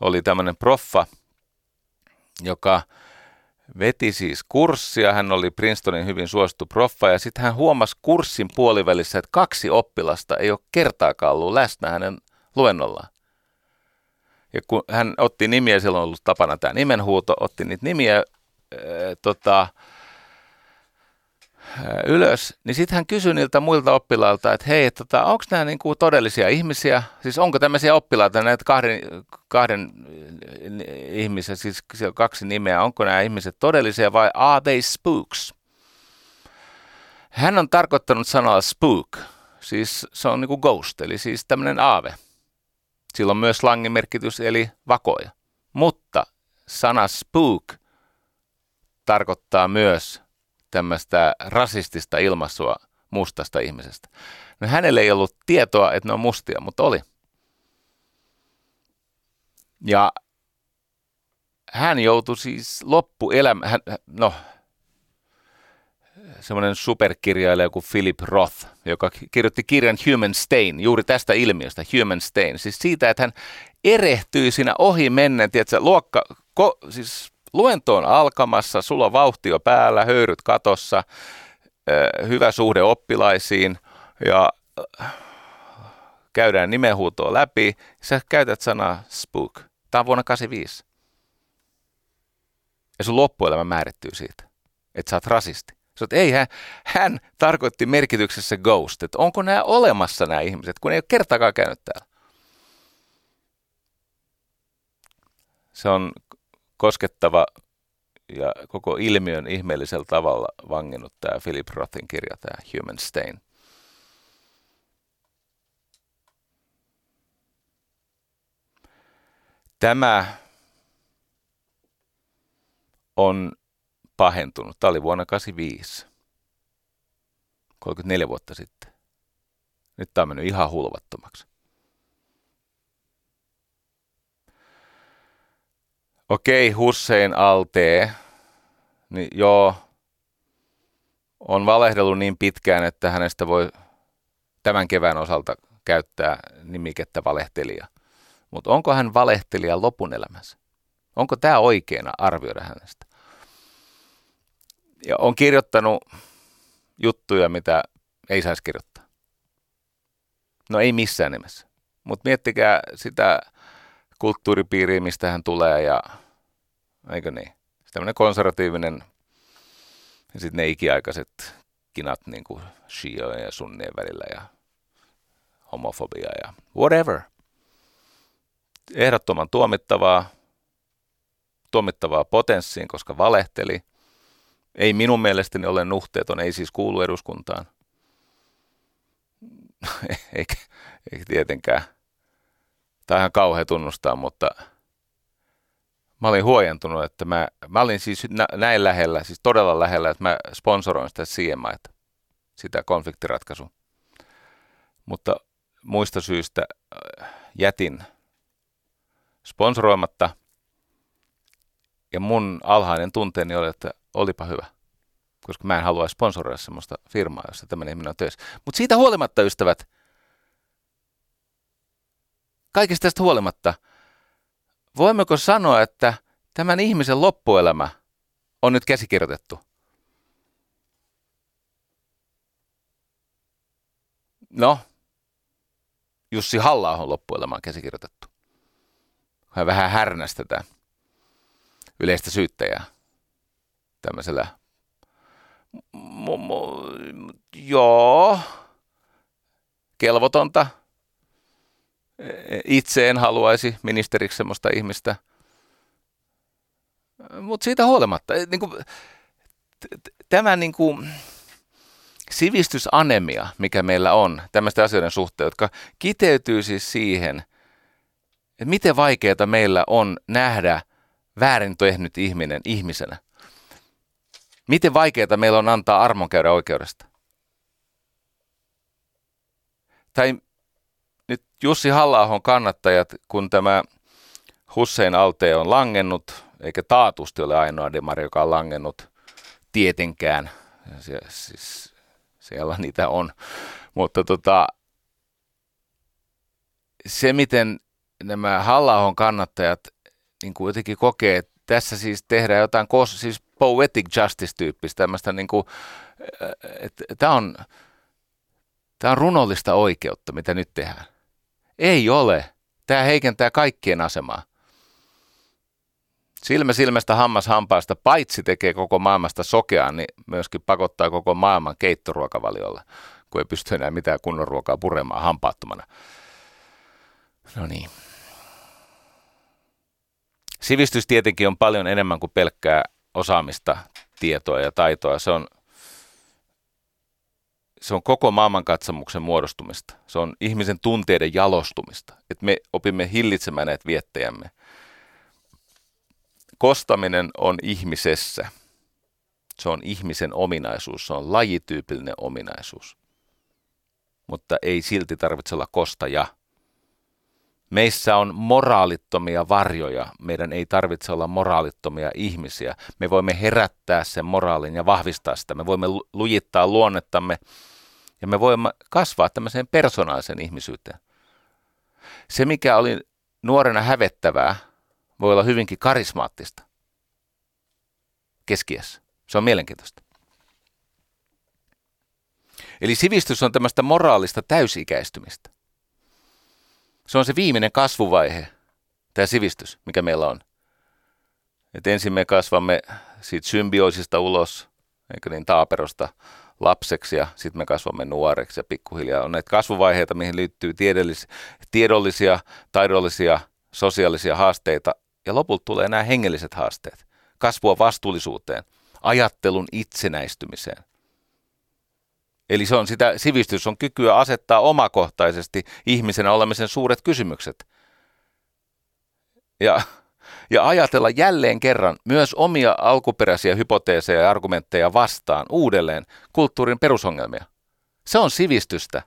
oli tämmöinen proffa, joka veti siis kurssia. Hän oli Princetonin hyvin suosittu proffa ja sitten hän huomasi kurssin puolivälissä, että kaksi oppilasta ei ole kertaakaan ollut läsnä hänen luennollaan. Ja kun hän otti nimiä, silloin on ollut tapana tämä nimenhuuto, otti niitä nimiä ää, tota, ylös, niin sitten hän kysyi niiltä muilta oppilailta, että hei, tota, onko nämä niinku todellisia ihmisiä, siis onko tämmöisiä oppilaita, näitä kahden, kahden ihmisiä, siis siellä on kaksi nimeä, onko nämä ihmiset todellisia vai are they spooks? Hän on tarkoittanut sanoa spook, siis se on niinku ghost, eli siis tämmöinen aave. Sillä on myös slangin merkitys, eli vakoja. Mutta sana spook tarkoittaa myös tämmöistä rasistista ilmaisua mustasta ihmisestä. No hänelle ei ollut tietoa, että ne on mustia, mutta oli. Ja hän joutui siis loppuelämä, hän, no semmoinen superkirjailija kuin Philip Roth, joka kirjoitti kirjan Human Stain, juuri tästä ilmiöstä, Human Stain. Siis siitä, että hän erehtyi siinä ohi mennen, tiedätkö, luokka, ko, siis luento on alkamassa, sulla on vauhtio päällä, höyryt katossa, hyvä suhde oppilaisiin ja käydään nimenhuutoa läpi. Sä käytät sanaa spook. Tämä on vuonna 85. Ja sun loppuelämä määrittyy siitä, että sä oot rasisti. Sä oot, ei, hän, hän tarkoitti merkityksessä ghost, että onko nämä olemassa nämä ihmiset, kun ei ole kertaakaan käynyt täällä. Se on koskettava ja koko ilmiön ihmeellisellä tavalla vanginnut tämä Philip Rothin kirja, tämä Human Stain. Tämä on pahentunut. Tämä oli vuonna 1985, 34 vuotta sitten. Nyt tämä on mennyt ihan hulvattomaksi. Okei, Hussein Altee, niin joo, on valehdellut niin pitkään, että hänestä voi tämän kevään osalta käyttää nimikettä valehtelija. Mutta onko hän valehtelija lopun elämänsä? Onko tämä oikeana arvioida hänestä? Ja on kirjoittanut juttuja, mitä ei saisi kirjoittaa. No ei missään nimessä. Mutta miettikää sitä kulttuuripiiriin, mistä hän tulee ja eikö niin? Tämmöinen konservatiivinen ja sitten ne ikiaikaiset kinat niin kuin shiojen ja sunnien välillä ja homofobia ja whatever. Ehdottoman tuomittavaa, tuomittavaa potenssiin, koska valehteli. Ei minun mielestäni ole nuhteeton, ei siis kuulu eduskuntaan. eikä, eikä tietenkään Tämä on kauhea tunnustaa, mutta mä olin huojentunut, että mä, mä olin siis näin lähellä, siis todella lähellä, että mä sponsoroin sitä CMI, sitä konfliktiratkaisua. Mutta muista syistä äh, jätin sponsoroimatta ja mun alhainen tunteeni oli, että olipa hyvä, koska mä en halua sponsoroida sellaista firmaa, jossa tämmöinen ihminen on töissä. Mutta siitä huolimatta, ystävät, kaikesta tästä huolimatta, voimmeko sanoa, että tämän ihmisen loppuelämä on nyt käsikirjoitettu? No, Jussi halla on loppuelämä on käsikirjoitettu. Hän vähän härnästetään yleistä syyttäjää tämmöisellä joo, kelvotonta, itse en haluaisi ministeriksi semmoista ihmistä. Mutta siitä huolimatta, niin kuin, tämä niin kuin, sivistysanemia, mikä meillä on tämmöisten asioiden suhteen, jotka kiteytyy siis siihen, että miten vaikeaa meillä on nähdä väärin tehnyt ihminen ihmisenä. Miten vaikeaa meillä on antaa armon käydä oikeudesta. Tai nyt Jussi halla kannattajat, kun tämä Hussein Alte on langennut eikä taatusti ole ainoa demari, joka on langennut tietenkään. Se, siis, siellä niitä on. Mutta tota, se, miten nämä halla kannattajat niin kuin jotenkin kokee, että tässä siis tehdään jotain kos, siis poetic justice-tyyppistä, tämmöistä niin kuin, että tämä on, tämä on runollista oikeutta, mitä nyt tehdään. Ei ole. Tämä heikentää kaikkien asemaa. Silmä silmästä hammas hampaasta, paitsi tekee koko maailmasta sokeaan, niin myöskin pakottaa koko maailman keittoruokavaliolla, kun ei pysty enää mitään kunnon ruokaa puremaan hampaattomana. No niin. Sivistys tietenkin on paljon enemmän kuin pelkkää osaamista, tietoa ja taitoa. Se on, se on koko maailmankatsomuksen muodostumista. Se on ihmisen tunteiden jalostumista. Että me opimme hillitsemään näitä viettejämme. Kostaminen on ihmisessä. Se on ihmisen ominaisuus. Se on lajityypillinen ominaisuus. Mutta ei silti tarvitse olla kostaja. Meissä on moraalittomia varjoja. Meidän ei tarvitse olla moraalittomia ihmisiä. Me voimme herättää sen moraalin ja vahvistaa sitä. Me voimme lujittaa luonnettamme ja me voimme kasvaa tämmöiseen persoonalliseen ihmisyyteen. Se, mikä oli nuorena hävettävää, voi olla hyvinkin karismaattista keskiässä. Se on mielenkiintoista. Eli sivistys on tämmöistä moraalista täysikäistymistä. Se on se viimeinen kasvuvaihe, tämä sivistys, mikä meillä on. Et ensin me kasvamme siitä symbioosista ulos, eikä niin taaperosta lapseksi ja sitten me kasvamme nuoreksi ja pikkuhiljaa on näitä kasvuvaiheita, mihin liittyy tiedollisia, taidollisia, sosiaalisia haasteita ja lopulta tulee nämä hengelliset haasteet. Kasvua vastuullisuuteen, ajattelun itsenäistymiseen. Eli se on sitä, sivistys on kykyä asettaa omakohtaisesti ihmisenä olemisen suuret kysymykset. Ja, ja ajatella jälleen kerran myös omia alkuperäisiä hypoteeseja ja argumentteja vastaan uudelleen kulttuurin perusongelmia. Se on sivistystä.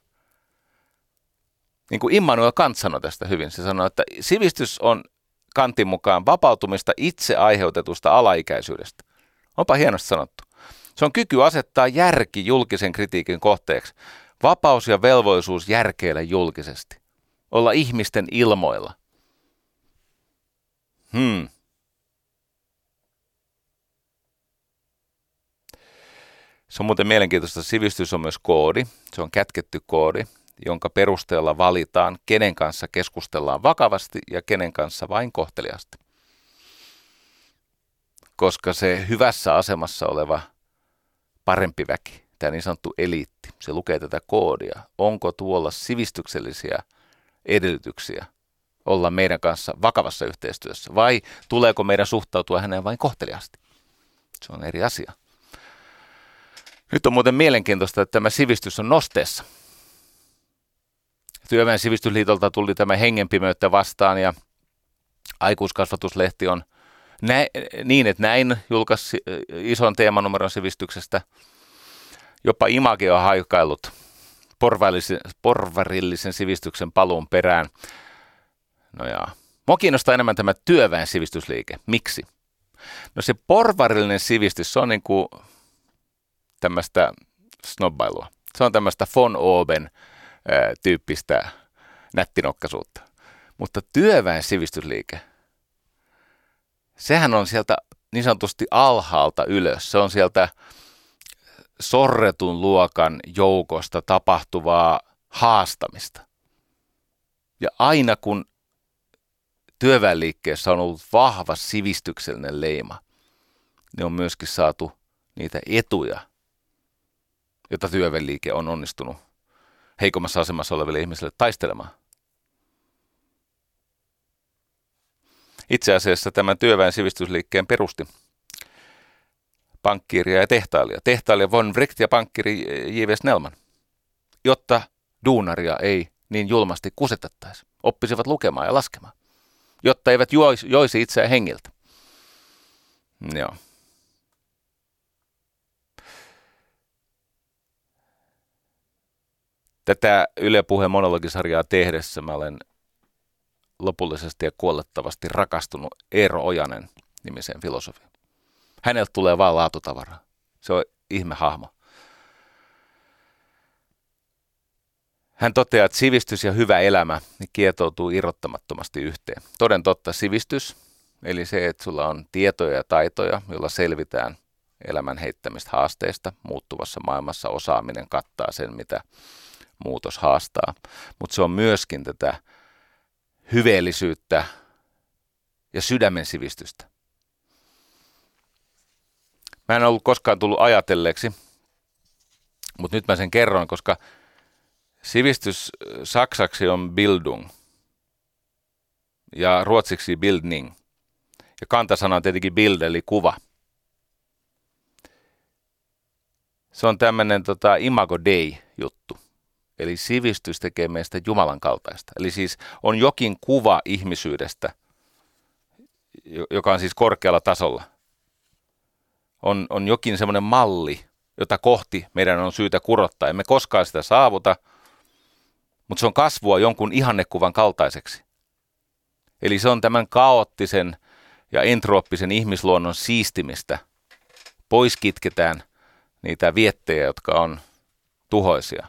Niin kuin Immanuel Kant sanoi tästä hyvin. Se sanoi, että sivistys on Kantin mukaan vapautumista itse aiheutetusta alaikäisyydestä. Onpa hienosti sanottu. Se on kyky asettaa järki julkisen kritiikin kohteeksi. Vapaus ja velvollisuus järkeillä julkisesti. Olla ihmisten ilmoilla. Hmm. Se on muuten mielenkiintoista. Sivistys on myös koodi. Se on kätketty koodi, jonka perusteella valitaan, kenen kanssa keskustellaan vakavasti ja kenen kanssa vain kohteliasti. Koska se hyvässä asemassa oleva parempi väki, tämä niin sanottu eliitti, se lukee tätä koodia. Onko tuolla sivistyksellisiä edellytyksiä olla meidän kanssa vakavassa yhteistyössä vai tuleeko meidän suhtautua häneen vain kohteliaasti? Se on eri asia. Nyt on muuten mielenkiintoista, että tämä sivistys on nosteessa. Työväen sivistysliitolta tuli tämä hengenpimeyttä vastaan ja aikuiskasvatuslehti on nä- niin, että näin julkaisi ison teemanumeron sivistyksestä. Jopa Image on haikaillut porvarillisen sivistyksen paluun perään. No ja, mua kiinnostaa enemmän tämä työväen sivistysliike. Miksi? No se porvarillinen sivistys, se on niin kuin tämmöistä snobbailua. Se on tämmöistä von Oben tyyppistä nättinokkaisuutta. Mutta työväen sivistysliike, sehän on sieltä niin sanotusti alhaalta ylös. Se on sieltä sorretun luokan joukosta tapahtuvaa haastamista. Ja aina kun työväenliikkeessä on ollut vahva sivistyksellinen leima, niin on myöskin saatu niitä etuja, joita työväenliike on onnistunut heikommassa asemassa oleville ihmisille taistelemaan. Itse asiassa tämän työväen sivistysliikkeen perusti pankkiiria ja tehtailija. Tehtailija von Wright ja pankkiri J.V. Snellman, jotta duunaria ei niin julmasti kusetettaisi. Oppisivat lukemaan ja laskemaan, jotta eivät joisi, joisi itseään hengiltä. Joo. Tätä Yle Puheen monologisarjaa tehdessä mä olen lopullisesti ja kuollettavasti rakastunut Eero Ojanen nimiseen filosofiaan. Häneltä tulee vain laatutavaraa. Se on ihmehahmo. Hän toteaa, että sivistys ja hyvä elämä kietoutuu irrottamattomasti yhteen. Toden totta sivistys, eli se, että sulla on tietoja ja taitoja, joilla selvitään elämän heittämistä haasteista. Muuttuvassa maailmassa osaaminen kattaa sen, mitä muutos haastaa. Mutta se on myöskin tätä hyveellisyyttä ja sydämen sivistystä. Mä en ollut koskaan tullut ajatelleeksi, mutta nyt mä sen kerron, koska sivistys saksaksi on Bildung ja ruotsiksi Bildning. Ja kantasana on tietenkin Bild eli kuva. Se on tämmöinen tota, imago dei. Eli sivistys tekee meistä Jumalan kaltaista. Eli siis on jokin kuva ihmisyydestä, joka on siis korkealla tasolla. On, on jokin semmoinen malli, jota kohti meidän on syytä kurottaa. Emme koskaan sitä saavuta, mutta se on kasvua jonkun ihannekuvan kaltaiseksi. Eli se on tämän kaoottisen ja entrooppisen ihmisluonnon siistimistä. Pois kitketään niitä viettejä, jotka on tuhoisia.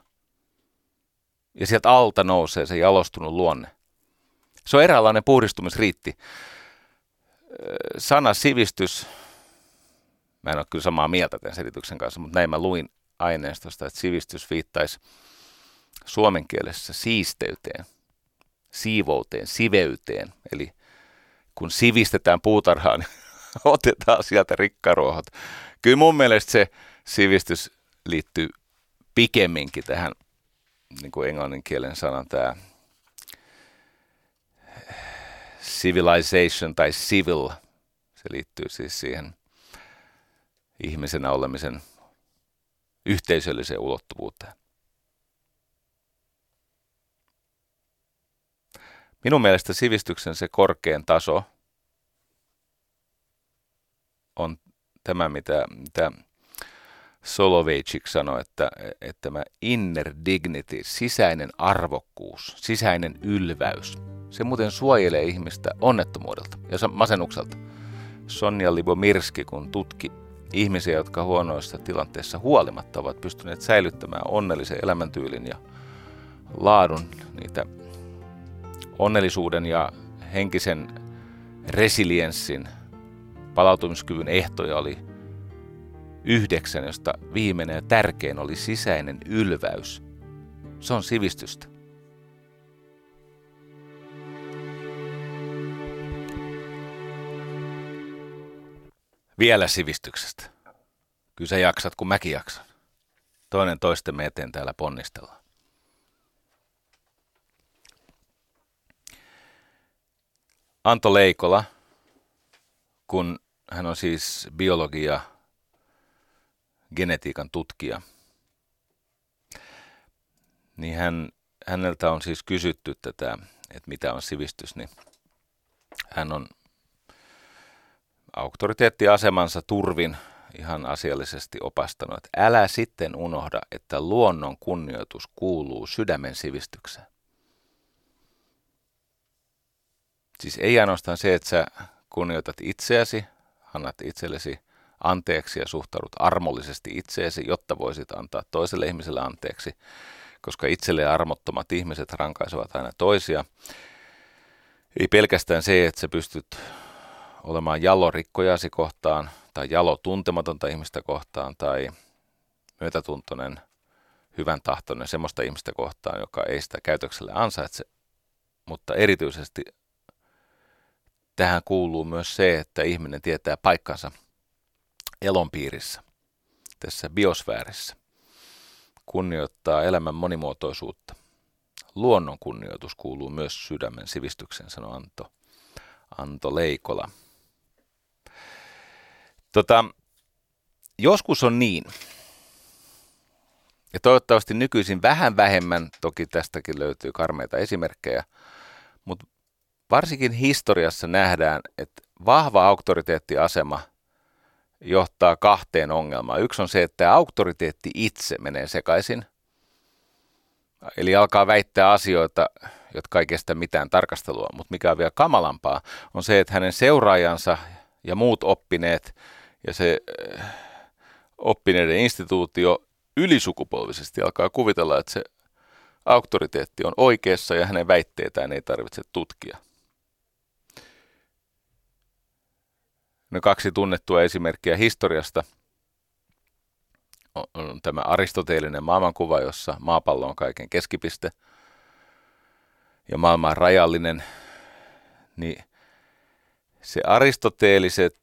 Ja sieltä alta nousee se jalostunut luonne. Se on eräänlainen puhdistumisriitti. Sana sivistys, mä en ole kyllä samaa mieltä tämän selityksen kanssa, mutta näin mä luin aineistosta, että sivistys viittaisi suomen kielessä siisteyteen, siivouteen, siveyteen. Eli kun sivistetään puutarhaa, niin otetaan sieltä rikkaruohot. Kyllä mun mielestä se sivistys liittyy pikemminkin tähän, niin kuin englannin kielen sanan, tämä civilization tai civil, se liittyy siis siihen ihmisenä olemisen yhteisölliseen ulottuvuuteen. Minun mielestä sivistyksen se korkein taso on tämä, mitä, mitä Soloveitchik sanoi, että, että tämä inner dignity, sisäinen arvokkuus, sisäinen ylväys, se muuten suojelee ihmistä onnettomuudelta ja masennukselta. Sonja Libomirski, kun tutki ihmisiä, jotka huonoissa tilanteissa huolimatta ovat pystyneet säilyttämään onnellisen elämäntyylin ja laadun niitä onnellisuuden ja henkisen resilienssin palautumiskyvyn ehtoja oli yhdeksän, josta viimeinen ja tärkein oli sisäinen ylväys. Se on sivistystä. Vielä sivistyksestä. Kyllä sä jaksat, kun mäkin jaksan. Toinen toistemme eteen täällä ponnistellaan. Anto Leikola, kun hän on siis biologia, genetiikan tutkija, niin hän, häneltä on siis kysytty tätä, että mitä on sivistys, niin hän on auktoriteettiasemansa turvin ihan asiallisesti opastanut, että älä sitten unohda, että luonnon kunnioitus kuuluu sydämen sivistykseen. Siis ei ainoastaan se, että sä kunnioitat itseäsi, annat itsellesi anteeksi ja suhtaudut armollisesti itseesi, jotta voisit antaa toiselle ihmiselle anteeksi, koska itselle armottomat ihmiset rankaisevat aina toisia. Ei pelkästään se, että sä pystyt olemaan jalo rikkojasi kohtaan tai jalo tuntematonta ihmistä kohtaan tai myötätuntoinen, hyvän tahtoinen semmoista ihmistä kohtaan, joka ei sitä käytökselle ansaitse, mutta erityisesti tähän kuuluu myös se, että ihminen tietää paikkansa elonpiirissä, tässä biosfäärissä, kunnioittaa elämän monimuotoisuutta. Luonnon kunnioitus kuuluu myös sydämen sivistyksen, sanoi Anto, Anto Leikola. Tota, joskus on niin, ja toivottavasti nykyisin vähän vähemmän, toki tästäkin löytyy karmeita esimerkkejä, mutta varsinkin historiassa nähdään, että vahva auktoriteettiasema johtaa kahteen ongelmaan. Yksi on se, että auktoriteetti itse menee sekaisin, eli alkaa väittää asioita, jotka ei kestä mitään tarkastelua. Mutta mikä on vielä kamalampaa, on se, että hänen seuraajansa ja muut oppineet ja se äh, oppineiden instituutio ylisukupolvisesti alkaa kuvitella, että se auktoriteetti on oikeassa ja hänen väitteetään ei tarvitse tutkia. Ne kaksi tunnettua esimerkkiä historiasta on tämä aristoteellinen maailmankuva, jossa maapallo on kaiken keskipiste ja maailma on rajallinen, niin se aristoteeliset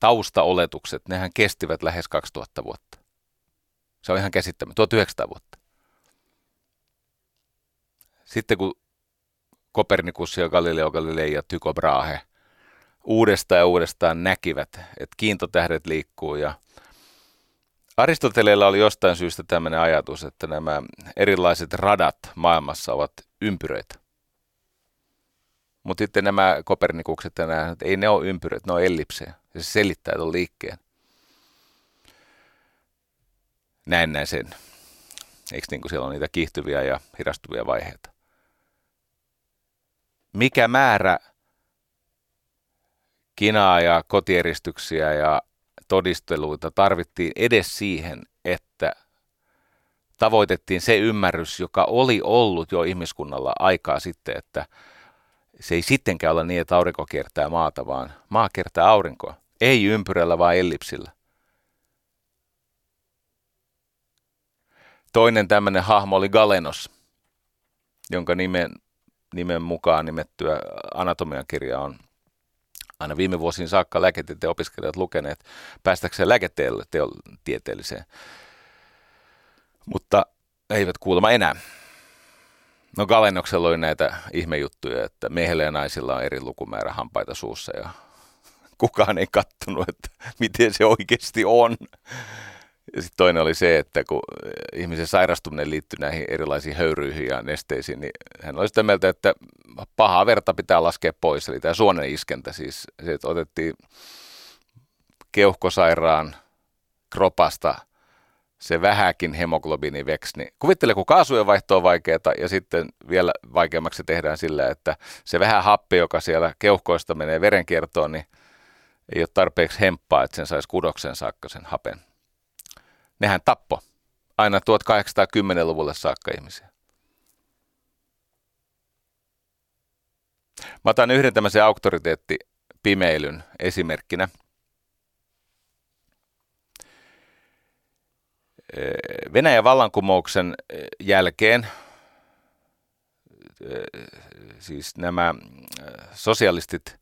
taustaoletukset, nehän kestivät lähes 2000 vuotta. Se on ihan käsittämätöntä, 1900 vuotta. Sitten kun Kopernikus ja Galileo Galilei ja Tycho Brahe uudestaan ja uudestaan näkivät, että kiintotähdet liikkuu ja Aristoteleella oli jostain syystä tämmöinen ajatus, että nämä erilaiset radat maailmassa ovat ympyröitä. Mutta sitten nämä Kopernikukset ja nämä, ei ne ole ympyröitä, ne on ellipsejä. Ja se selittää tuon liikkeen. Näin näin sen. Eikö niin kuin siellä on niitä kiihtyviä ja hidastuvia vaiheita? Mikä määrä kinaa ja kotieristyksiä ja todisteluita tarvittiin edes siihen, että tavoitettiin se ymmärrys, joka oli ollut jo ihmiskunnalla aikaa sitten, että se ei sittenkään ole niin, että aurinko kiertää maata, vaan maa kiertää aurinkoa. Ei ympyrällä, vaan ellipsillä. Toinen tämmöinen hahmo oli Galenos, jonka nimen, nimen mukaan nimettyä anatomian kirja on aina viime vuosiin saakka lääketieteen opiskelijat lukeneet päästäkseen lääketieteelliseen. Mutta eivät kuulemma enää. No Galenoksella oli näitä ihmejuttuja, että miehillä ja naisilla on eri lukumäärä hampaita suussa ja kukaan ei kattonut, että miten se oikeasti on. Ja sitten toinen oli se, että kun ihmisen sairastuminen liittyy näihin erilaisiin höyryihin ja nesteisiin, niin hän oli sitä mieltä, että pahaa verta pitää laskea pois. Eli tämä suonen iskentä siis, se, että otettiin keuhkosairaan kropasta – se vähäkin hemoglobiini veksi, niin kuvittele, kun kaasujen vaihto on vaikeaa ja sitten vielä vaikeammaksi se tehdään sillä, että se vähän happi, joka siellä keuhkoista menee verenkiertoon, niin ei ole tarpeeksi hemppaa, että sen saisi kudoksen saakka sen hapen. Nehän tappo aina 1810-luvulle saakka ihmisiä. Mä otan yhden tämmöisen auktoriteettipimeilyn esimerkkinä – Venäjän vallankumouksen jälkeen siis nämä sosialistit,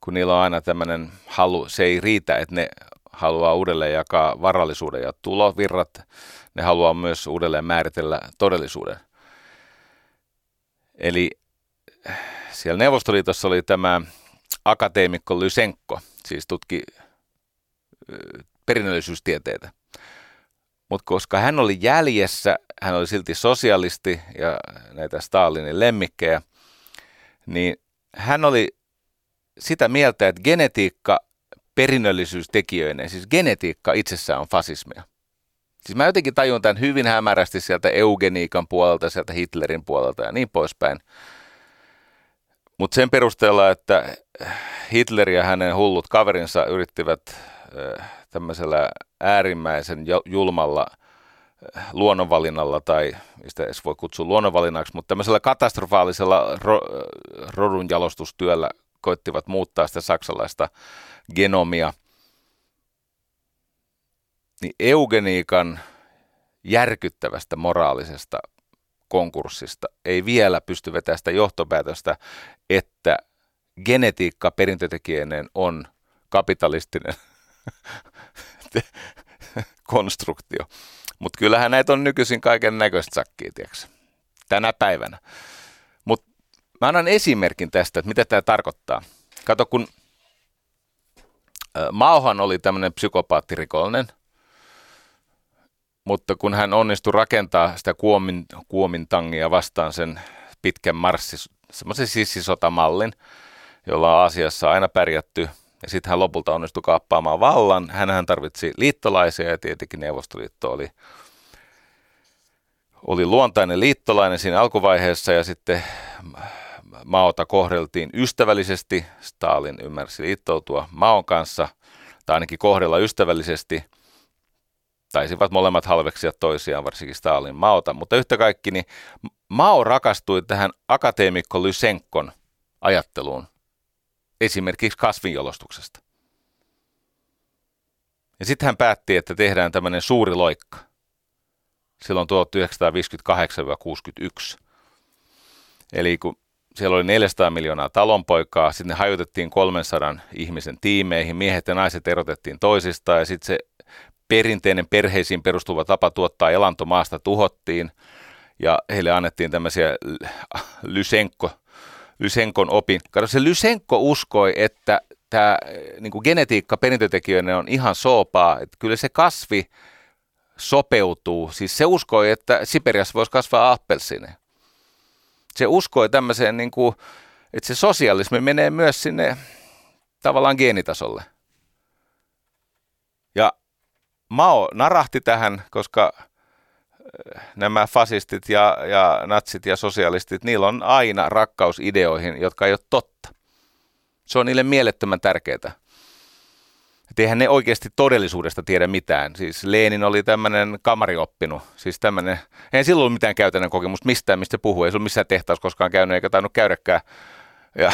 kun niillä on aina tämmöinen halu, se ei riitä, että ne haluaa uudelleen jakaa varallisuuden ja tulovirrat, ne haluaa myös uudelleen määritellä todellisuuden. Eli siellä Neuvostoliitossa oli tämä akateemikko Lysenko, siis tutki perinnöllisyystieteitä. Mutta koska hän oli jäljessä, hän oli silti sosialisti ja näitä Stalinin lemmikkejä, niin hän oli sitä mieltä, että genetiikka perinnöllisyystekijöinen, siis genetiikka itsessään on fasismia. Siis mä jotenkin tajun tämän hyvin hämärästi sieltä eugeniikan puolelta, sieltä Hitlerin puolelta ja niin poispäin. Mutta sen perusteella, että Hitler ja hänen hullut kaverinsa yrittivät tämmöisellä äärimmäisen julmalla luonnonvalinnalla tai mistä edes voi kutsua luonnonvalinnaksi, mutta tämmöisellä katastrofaalisella ro, rodunjalostustyöllä koittivat muuttaa sitä saksalaista genomia. Niin eugeniikan järkyttävästä moraalisesta konkurssista ei vielä pysty vetämään sitä johtopäätöstä, että genetiikka perintötekijäinen on kapitalistinen konstruktio. Mutta kyllähän näitä on nykyisin kaiken näköistä sakkia, tänä päivänä. Mutta mä annan esimerkin tästä, että mitä tämä tarkoittaa. Kato, kun Mauhan oli tämmöinen psykopaattirikollinen, mutta kun hän onnistui rakentaa sitä kuomin, kuomintangia vastaan sen pitkän marssi, semmoisen sissisotamallin, jolla on asiassa aina pärjätty – ja sitten hän lopulta onnistui kaappaamaan vallan. Hänhän tarvitsi liittolaisia ja tietenkin Neuvostoliitto oli, oli luontainen liittolainen siinä alkuvaiheessa ja sitten Maota kohdeltiin ystävällisesti. Stalin ymmärsi liittoutua Maon kanssa, tai ainakin kohdella ystävällisesti. Taisivat molemmat halveksia toisiaan, varsinkin Stalin Maota. Mutta yhtä kaikki, niin Mao rakastui tähän akateemikko Lysenkon ajatteluun, esimerkiksi kasvinjalostuksesta. Ja sitten hän päätti, että tehdään tämmöinen suuri loikka. Silloin 1958-61. Eli kun siellä oli 400 miljoonaa talonpoikaa, sitten ne hajotettiin 300 ihmisen tiimeihin, miehet ja naiset erotettiin toisistaan ja sitten se perinteinen perheisiin perustuva tapa tuottaa elantomaasta tuhottiin ja heille annettiin tämmöisiä Lysenko, Lysenkon opin. Kato, se Lysenko uskoi, että tämä niin genetiikka perintötekijöinen on ihan soopaa, että kyllä se kasvi sopeutuu. Siis se uskoi, että Siperiassa voisi kasvaa appelsiine. Se uskoi tämmöiseen, niin kuin, että se sosialismi menee myös sinne tavallaan geenitasolle. Ja Mao narahti tähän, koska äh, nämä fasistit ja, ja natsit ja sosialistit, niillä on aina rakkaus ideoihin, jotka ei ole totta. Se on niille mielettömän tärkeää. Et eihän ne oikeasti todellisuudesta tiedä mitään. Siis Leenin oli tämmöinen kamarioppinut, siis tämmöinen, ei silloin ollut mitään käytännön kokemusta mistään, mistä puhuu, ei se ollut missään tehtaassa koskaan käynyt eikä tainnut käydäkään. Ja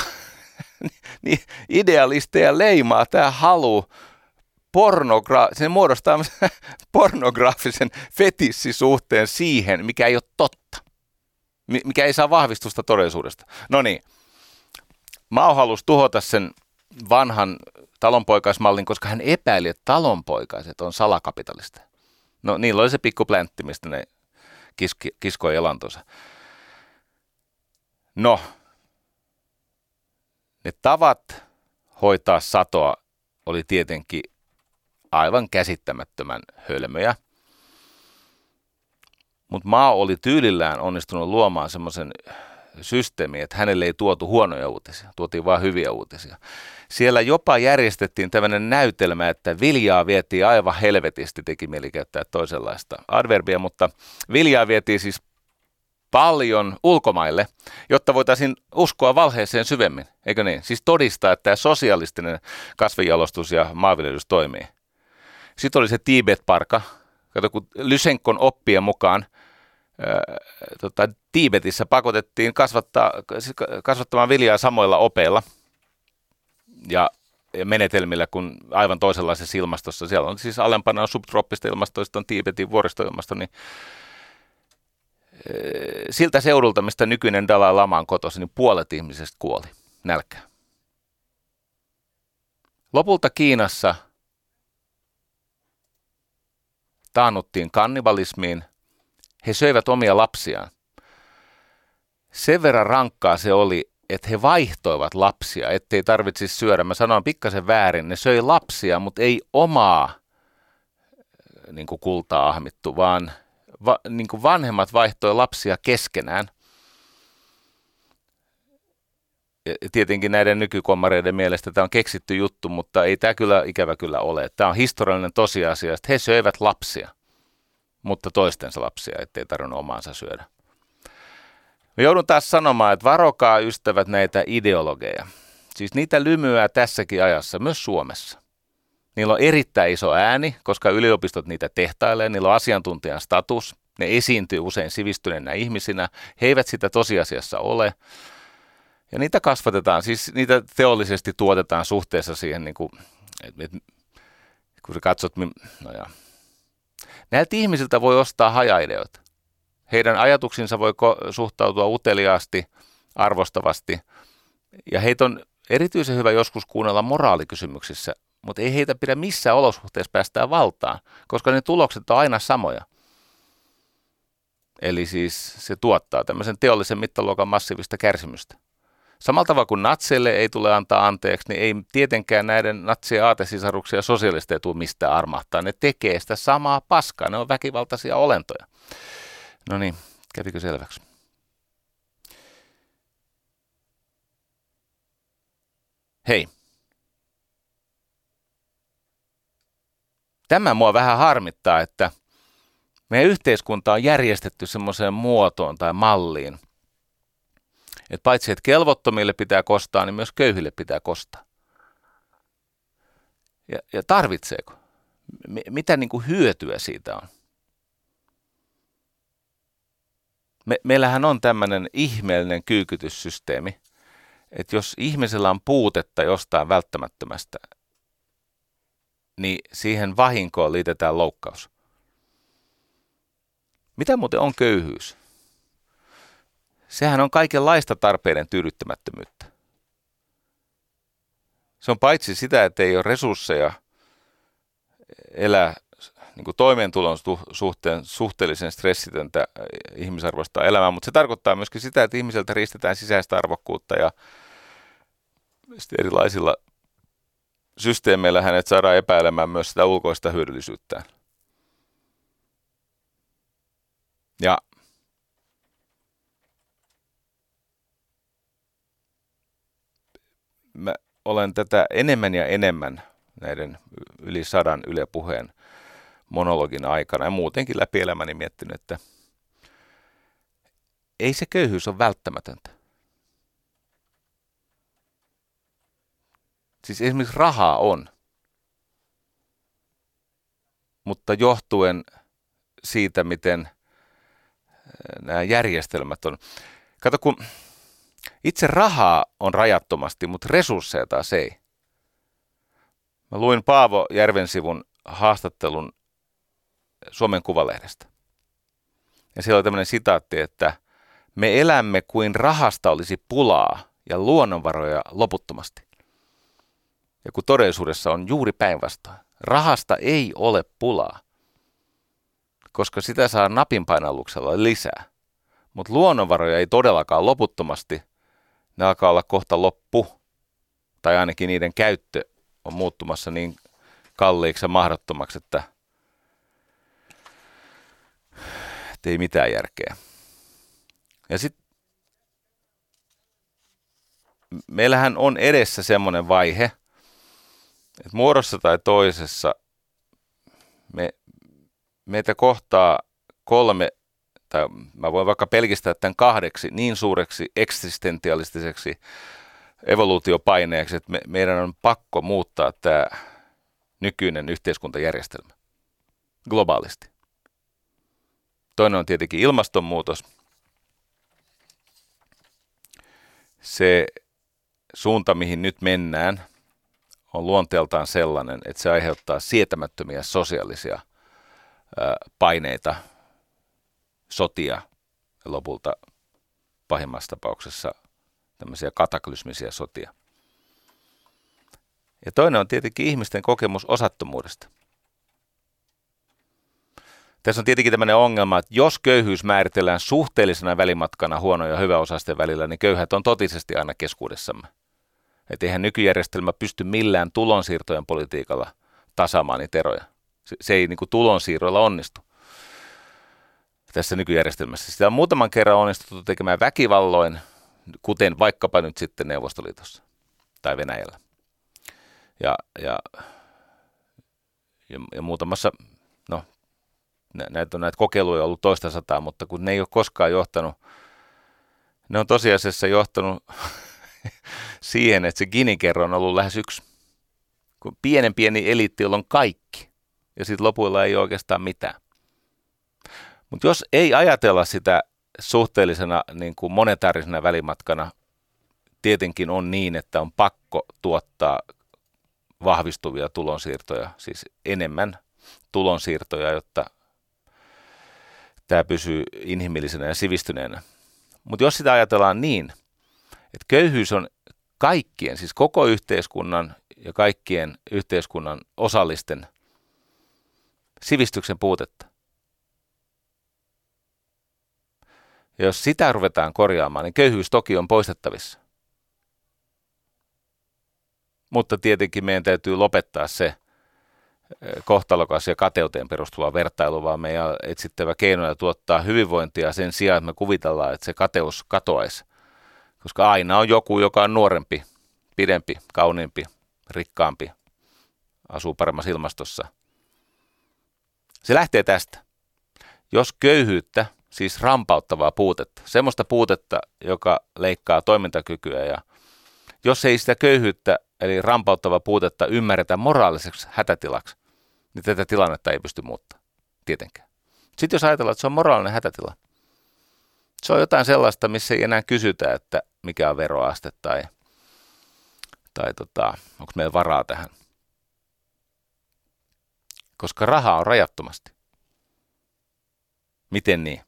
niin idealisteja leimaa tämä halu pornogra- se muodostaa pornograafisen fetissisuhteen siihen, mikä ei ole totta, mikä ei saa vahvistusta todellisuudesta. No niin, Mao halusi tuhota sen vanhan talonpoikaismallin, koska hän epäili, että talonpoikaiset on salakapitalista. No niillä oli se pikku pläntti, mistä ne kiski, kiskoi elantonsa. No, ne tavat hoitaa satoa oli tietenkin aivan käsittämättömän hölmöjä. Mutta maa oli tyylillään onnistunut luomaan semmoisen systeemi, että hänelle ei tuotu huonoja uutisia, tuotiin vain hyviä uutisia. Siellä jopa järjestettiin tämmöinen näytelmä, että viljaa vietiin aivan helvetisti, teki mieli käyttää toisenlaista adverbia, mutta viljaa vietiin siis paljon ulkomaille, jotta voitaisiin uskoa valheeseen syvemmin, eikö niin? Siis todistaa, että tämä sosialistinen kasvijalostus ja maanviljelys toimii. Sitten oli se Tibet-parka, kato kun Lysenkon oppien mukaan tota, Tiibetissä pakotettiin kasvattaa, kasvattamaan viljaa samoilla opeilla ja, ja menetelmillä kuin aivan toisenlaisessa ilmastossa. Siellä on siis alempana on subtrooppista ilmastoista, on Tiibetin vuoristoilmasto, niin siltä seudulta, mistä nykyinen Dalai Lama on kotosi, niin puolet ihmisistä kuoli nälkään. Lopulta Kiinassa taannuttiin kannibalismiin – he söivät omia lapsiaan. Sen verran rankkaa se oli, että he vaihtoivat lapsia, ettei tarvitsisi syödä. Mä sanoin pikkasen väärin, ne söi lapsia, mutta ei omaa äh, niin kuin kultaa ahmittu, vaan va, niin kuin vanhemmat vaihtoi lapsia keskenään. Ja tietenkin näiden nykykommareiden mielestä tämä on keksitty juttu, mutta ei tämä kyllä ikävä kyllä ole. Tämä on historiallinen tosiasia, että he söivät lapsia – mutta toistensa lapsia, ettei tarvinnut omaansa syödä. Mä joudun taas sanomaan, että varokaa ystävät näitä ideologeja. Siis niitä lymyää tässäkin ajassa, myös Suomessa. Niillä on erittäin iso ääni, koska yliopistot niitä tehtailee, niillä on asiantuntijan status, ne esiintyy usein sivistyneenä ihmisinä, he eivät sitä tosiasiassa ole. Ja niitä kasvatetaan, siis niitä teollisesti tuotetaan suhteessa siihen, niin kuin, että, että, kun sä katsot, no ja, Näiltä ihmisiltä voi ostaa hajaideoita. Heidän ajatuksinsa voi suhtautua uteliaasti, arvostavasti. Ja heitä on erityisen hyvä joskus kuunnella moraalikysymyksissä, mutta ei heitä pidä missään olosuhteessa päästää valtaan, koska ne tulokset on aina samoja. Eli siis se tuottaa tämmöisen teollisen mittaluokan massiivista kärsimystä. Samalla tavalla kuin natseille ei tule antaa anteeksi, niin ei tietenkään näiden natsien aatesisaruksia ja sosialisteja tule mistään armahtaa. Ne tekee sitä samaa paskaa, ne on väkivaltaisia olentoja. No niin, kävikö selväksi? Hei. Tämä mua vähän harmittaa, että meidän yhteiskunta on järjestetty semmoiseen muotoon tai malliin – Että paitsi että kelvottomille pitää kostaa, niin myös köyhille pitää kostaa. Ja, ja tarvitseeko? M- mitä niin kuin hyötyä siitä on? Me, meillähän on tämmöinen ihmeellinen kyykytyssysteemi, että jos ihmisellä on puutetta jostain välttämättömästä, niin siihen vahinkoon liitetään loukkaus. Mitä muuten on köyhyys? Sehän on kaikenlaista tarpeiden tyydyttämättömyyttä. Se on paitsi sitä, että ei ole resursseja elää niin kuin toimeentulon suhteen suhteellisen stressitöntä äh, ihmisarvoista elämää, mutta se tarkoittaa myöskin sitä, että ihmiseltä riistetään sisäistä arvokkuutta ja erilaisilla systeemeillä hänet saadaan epäilemään myös sitä ulkoista hyödyllisyyttään. Ja mä olen tätä enemmän ja enemmän näiden yli sadan Yle Puheen monologin aikana ja muutenkin läpi elämäni miettinyt, että ei se köyhyys ole välttämätöntä. Siis esimerkiksi rahaa on, mutta johtuen siitä, miten nämä järjestelmät on. Kato, kun itse rahaa on rajattomasti, mutta resursseja taas ei. Mä luin Paavo Järvensivun haastattelun Suomen Kuvalehdestä. Ja siellä oli tämmöinen sitaatti, että me elämme kuin rahasta olisi pulaa ja luonnonvaroja loputtomasti. Ja kun todellisuudessa on juuri päinvastoin. Rahasta ei ole pulaa, koska sitä saa napinpainalluksella lisää. Mutta luonnonvaroja ei todellakaan loputtomasti. Ne alkaa olla kohta loppu. Tai ainakin niiden käyttö on muuttumassa niin kalliiksi ja mahdottomaksi, että että ei mitään järkeä. Ja sitten meillähän on edessä semmoinen vaihe, että muodossa tai toisessa me, meitä kohtaa kolme, tai mä voin vaikka pelkistää tämän kahdeksi niin suureksi eksistentialistiseksi evoluutiopaineeksi, että me, meidän on pakko muuttaa tämä nykyinen yhteiskuntajärjestelmä globaalisti. Toinen on tietenkin ilmastonmuutos. Se suunta, mihin nyt mennään, on luonteeltaan sellainen, että se aiheuttaa sietämättömiä sosiaalisia paineita, sotia lopulta pahimmassa tapauksessa tämmöisiä kataklysmisia sotia. Ja toinen on tietenkin ihmisten kokemus osattomuudesta – tässä on tietenkin tämmöinen ongelma, että jos köyhyys määritellään suhteellisena välimatkana huono- ja hyväosaisten välillä, niin köyhät on totisesti aina keskuudessamme. Että eihän nykyjärjestelmä pysty millään tulonsiirtojen politiikalla tasaamaan niitä eroja. Se, se ei niin kuin tulonsiirroilla onnistu tässä nykyjärjestelmässä. Sitä on muutaman kerran onnistuttu tekemään väkivalloin, kuten vaikkapa nyt sitten Neuvostoliitossa tai Venäjällä. Ja, ja, ja, ja muutamassa näitä, on, näitä kokeiluja ollut toista sataa, mutta kun ne ei ole koskaan johtanut, ne on tosiasiassa johtanut siihen, että se Gini-kerro on ollut lähes yksi. Kun pienen pieni eliitti, jolla on kaikki, ja sitten lopuilla ei ole oikeastaan mitään. Mutta jos ei ajatella sitä suhteellisena niin kuin monetaarisena välimatkana, tietenkin on niin, että on pakko tuottaa vahvistuvia tulonsiirtoja, siis enemmän tulonsiirtoja, jotta tämä pysyy inhimillisenä ja sivistyneenä. Mutta jos sitä ajatellaan niin, että köyhyys on kaikkien, siis koko yhteiskunnan ja kaikkien yhteiskunnan osallisten sivistyksen puutetta. Ja jos sitä ruvetaan korjaamaan, niin köyhyys toki on poistettavissa. Mutta tietenkin meidän täytyy lopettaa se, kohtalokas ja kateuteen perustuva vertailu, vaan meidän etsittävä keinoja tuottaa hyvinvointia sen sijaan, että me kuvitellaan, että se kateus katoaisi. Koska aina on joku, joka on nuorempi, pidempi, kauniimpi, rikkaampi, asuu paremmassa ilmastossa. Se lähtee tästä. Jos köyhyyttä siis rampauttavaa puutetta. Semmoista puutetta, joka leikkaa toimintakykyä ja jos ei sitä köyhyyttä eli rampauttavaa puutetta ymmärretä moraaliseksi hätätilaksi, niin tätä tilannetta ei pysty muuttamaan. Tietenkään. Sitten jos ajatellaan, että se on moraalinen hätätila, se on jotain sellaista, missä ei enää kysytä, että mikä on veroaste tai, tai tota, onko meillä varaa tähän. Koska rahaa on rajattomasti. Miten niin?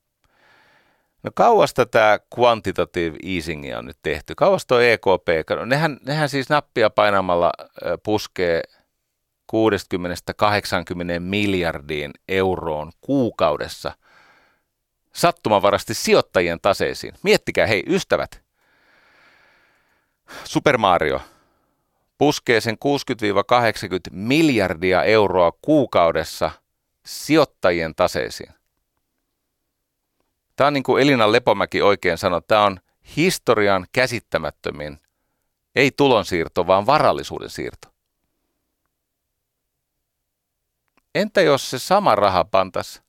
No kauas tätä quantitative easingia on nyt tehty. Kauas tuo EKP, nehän, nehän siis nappia painamalla puskee 60-80 miljardiin euroon kuukaudessa sattumavarasti sijoittajien taseisiin. Miettikää, hei ystävät, Super Mario puskee sen 60-80 miljardia euroa kuukaudessa sijoittajien taseisiin. Tämä on niin kuin Elina Lepomäki oikein sanoi, tämä on historian käsittämättömin, ei tulonsiirto, vaan varallisuuden siirto. Entä jos se sama raha pantas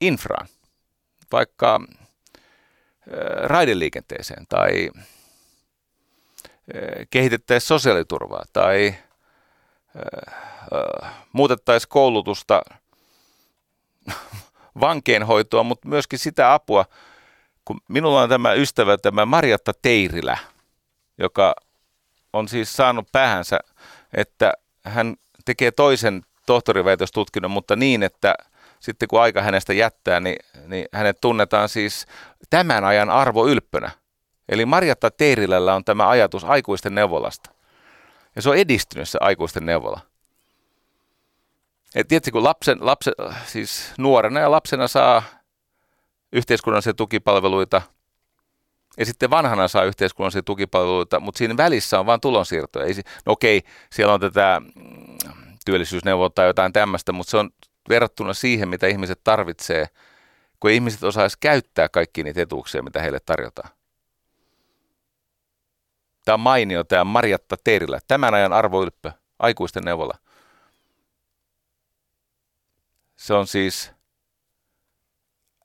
infraan, vaikka raideliikenteeseen tai kehitettäisiin sosiaaliturvaa tai muutettaisiin koulutusta vankeenhoitoa, mutta myöskin sitä apua, kun minulla on tämä ystävä, tämä Marjatta Teirilä, joka on siis saanut päähänsä, että hän tekee toisen tohtoriväitöstutkinnon, mutta niin, että sitten kun aika hänestä jättää, niin, niin hänet tunnetaan siis tämän ajan arvoylppönä. Eli Marjatta Teirilällä on tämä ajatus aikuisten neuvolasta. Ja se on edistynyt se aikuisten neuvola. Et tietysti kun lapsen, lapsen, siis nuorena ja lapsena saa yhteiskunnallisia tukipalveluita, ja sitten vanhana saa yhteiskunnallisia tukipalveluita, mutta siinä välissä on vain tulonsiirtoja. Ei, no okei, siellä on tätä mm, työllisyysneuvontaa tai jotain tämmöistä, mutta se on verrattuna siihen, mitä ihmiset tarvitsee, kun ihmiset osaisi käyttää kaikki niitä etuuksia, mitä heille tarjotaan. Tämä on mainio, tämä Marjatta Teerilä, tämän ajan arvoylppö, aikuisten neuvola. Se on siis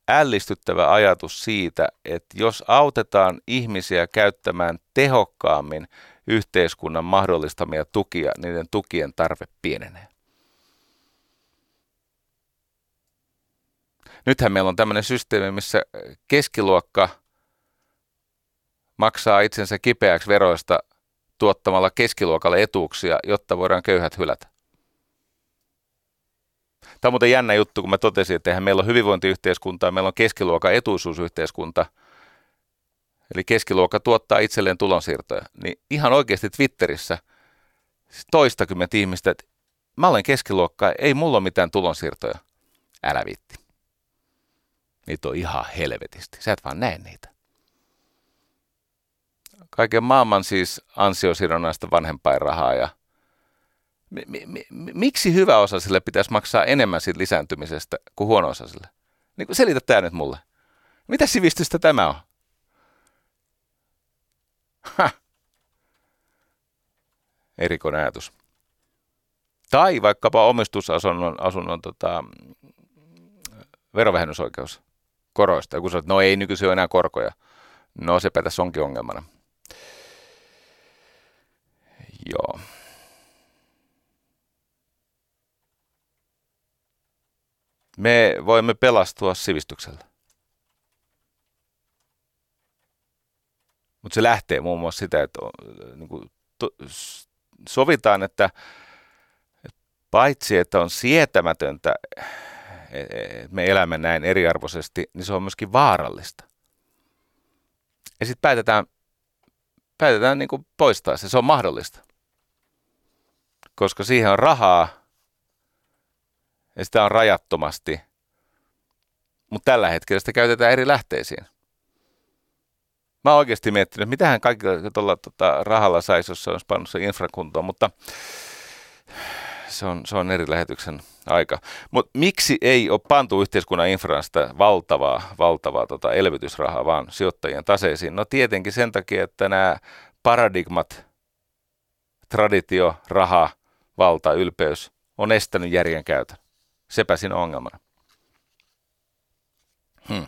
ällistyttävä ajatus siitä, että jos autetaan ihmisiä käyttämään tehokkaammin yhteiskunnan mahdollistamia tukia, niiden tukien tarve pienenee. Nythän meillä on tämmöinen systeemi, missä keskiluokka maksaa itsensä kipeäksi veroista tuottamalla keskiluokalle etuuksia, jotta voidaan köyhät hylätä. Tämä on muuten jännä juttu, kun mä totesin, että eihän meillä on hyvinvointiyhteiskunta, meillä on keskiluokan etuisuusyhteiskunta. Eli keskiluokka tuottaa itselleen tulonsiirtoja. Niin ihan oikeasti Twitterissä toistakymmentä ihmistä, että mä olen keskiluokka, ei mulla ole mitään tulonsiirtoja. Älä vitti. Niitä on ihan helvetisti. Sä et vaan näe niitä. Kaiken maailman siis ansiosidonnaista vanhempainrahaa ja mi, mi, miksi hyvä osa sille pitäisi maksaa enemmän siitä lisääntymisestä kuin huono osa sille? Niin selitä tämä nyt mulle. Mitä sivistystä tämä on? Ha. Erikoinen ajatus. Tai vaikkapa omistusasunnon asunnon, tota, verovähennysoikeus koroista. Joku sanoo, että no ei nykyisin ole enää korkoja. No sepä tässä onkin ongelmana. Joo. Me voimme pelastua sivistyksellä. Mutta se lähtee muun muassa sitä, että niin to, sovitaan, että, että paitsi että on sietämätöntä me elämme näin eriarvoisesti, niin se on myöskin vaarallista. Ja sitten päätetään, päätetään niin poistaa se, se on mahdollista. Koska siihen on rahaa ja sitä on rajattomasti, mutta tällä hetkellä sitä käytetään eri lähteisiin. Mä oon oikeasti miettinyt, että mitähän kaikilla tuolla tota, rahalla saisi, jos se olisi pannut se infrakuntoon, mutta se on, se on eri lähetyksen aika. Mutta miksi ei ole pantu yhteiskunnan infraan sitä valtavaa, valtavaa tota elvytysrahaa vaan sijoittajien taseisiin? No tietenkin sen takia, että nämä paradigmat, traditio, raha, valta, ylpeys on estänyt järjen käytön. Sepä siinä on ongelmana. Hmm.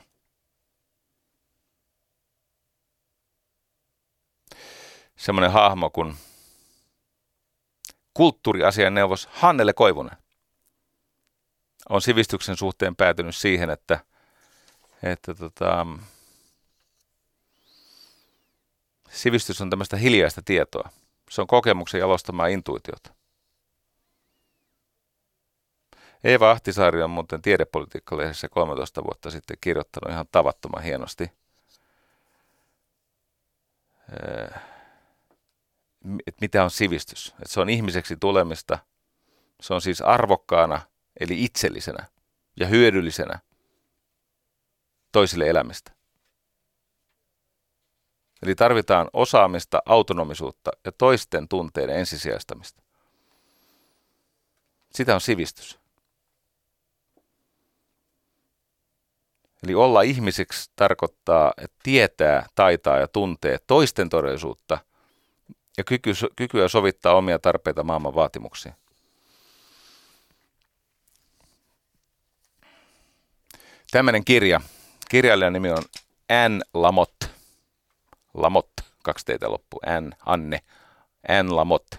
Semmoinen hahmo kuin kulttuuriasian neuvos Hannele Koivunen on sivistyksen suhteen päätynyt siihen, että, että tota, sivistys on tämmöistä hiljaista tietoa. Se on kokemuksen jalostamaa intuitiota. Eeva Ahtisaari on muuten tiedepolitiikkalehdessä 13 vuotta sitten kirjoittanut ihan tavattoman hienosti. Että mitä on sivistys? Että se on ihmiseksi tulemista. Se on siis arvokkaana, eli itsellisenä ja hyödyllisenä toisille elämistä. Eli tarvitaan osaamista, autonomisuutta ja toisten tunteiden ensisijaistamista. Sitä on sivistys. Eli olla ihmiseksi tarkoittaa, että tietää, taitaa ja tuntee toisten todellisuutta ja kyky, kykyä sovittaa omia tarpeita maailman vaatimuksiin. Tämmöinen kirja. Kirjailijan nimi on Anne Lamotte. Lamotte, kaksi teitä loppu. Anne, Anne, Anne Lamotte.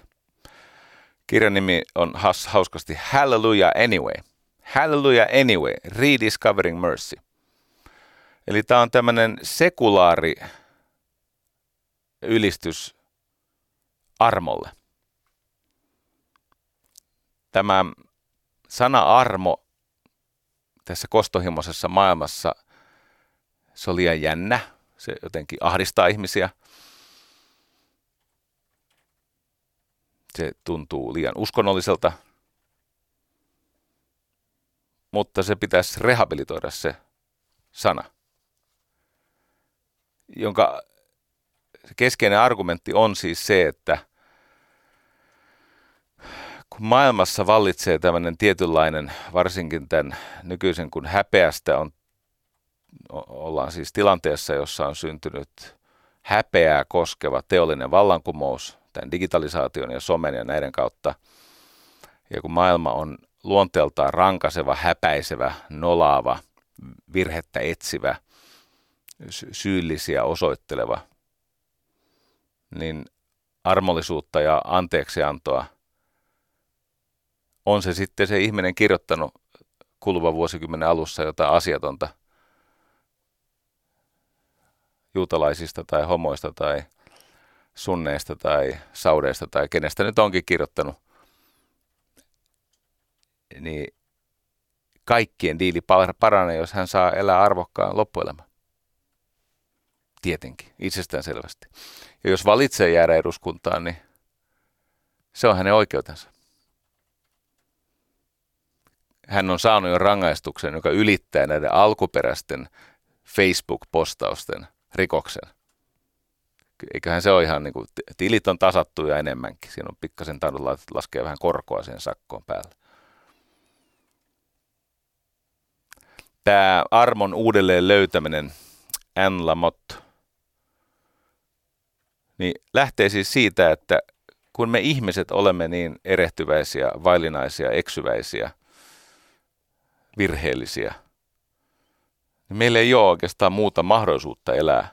Kirjan nimi on has, hauskasti Hallelujah Anyway. Hallelujah Anyway, Rediscovering Mercy. Eli tämä on tämmöinen sekulaari ylistys armolle. Tämä sana armo tässä kostohimoisessa maailmassa, se on liian jännä, se jotenkin ahdistaa ihmisiä. Se tuntuu liian uskonnolliselta, mutta se pitäisi rehabilitoida se sana jonka keskeinen argumentti on siis se, että kun maailmassa vallitsee tämmöinen tietynlainen, varsinkin tämän nykyisen kun häpeästä on, ollaan siis tilanteessa, jossa on syntynyt häpeää koskeva teollinen vallankumous tämän digitalisaation ja somen ja näiden kautta. Ja kun maailma on luonteeltaan rankaseva, häpäisevä, nolaava, virhettä etsivä – syyllisiä osoitteleva, niin armollisuutta ja anteeksiantoa on se sitten se ihminen kirjoittanut kuluvan vuosikymmenen alussa jotain asiatonta juutalaisista tai homoista tai sunneista tai saudeista tai kenestä nyt onkin kirjoittanut, niin kaikkien diili paranee, jos hän saa elää arvokkaan loppuelämän. Tietenkin, itsestäänselvästi. Ja jos valitsee jäädä eduskuntaan, niin se on hänen oikeutensa. Hän on saanut jo rangaistuksen, joka ylittää näiden alkuperäisten Facebook-postausten rikoksen. Eiköhän se ole ihan niin kuin, tilit on tasattu ja enemmänkin. Siinä on pikkasen tainnut laskea vähän korkoa siihen sakkoon päälle. Tämä armon uudelleen löytäminen, Anne Lamotte, niin lähtee siis siitä, että kun me ihmiset olemme niin erehtyväisiä, vaillinaisia, eksyväisiä, virheellisiä, niin meillä ei ole oikeastaan muuta mahdollisuutta elää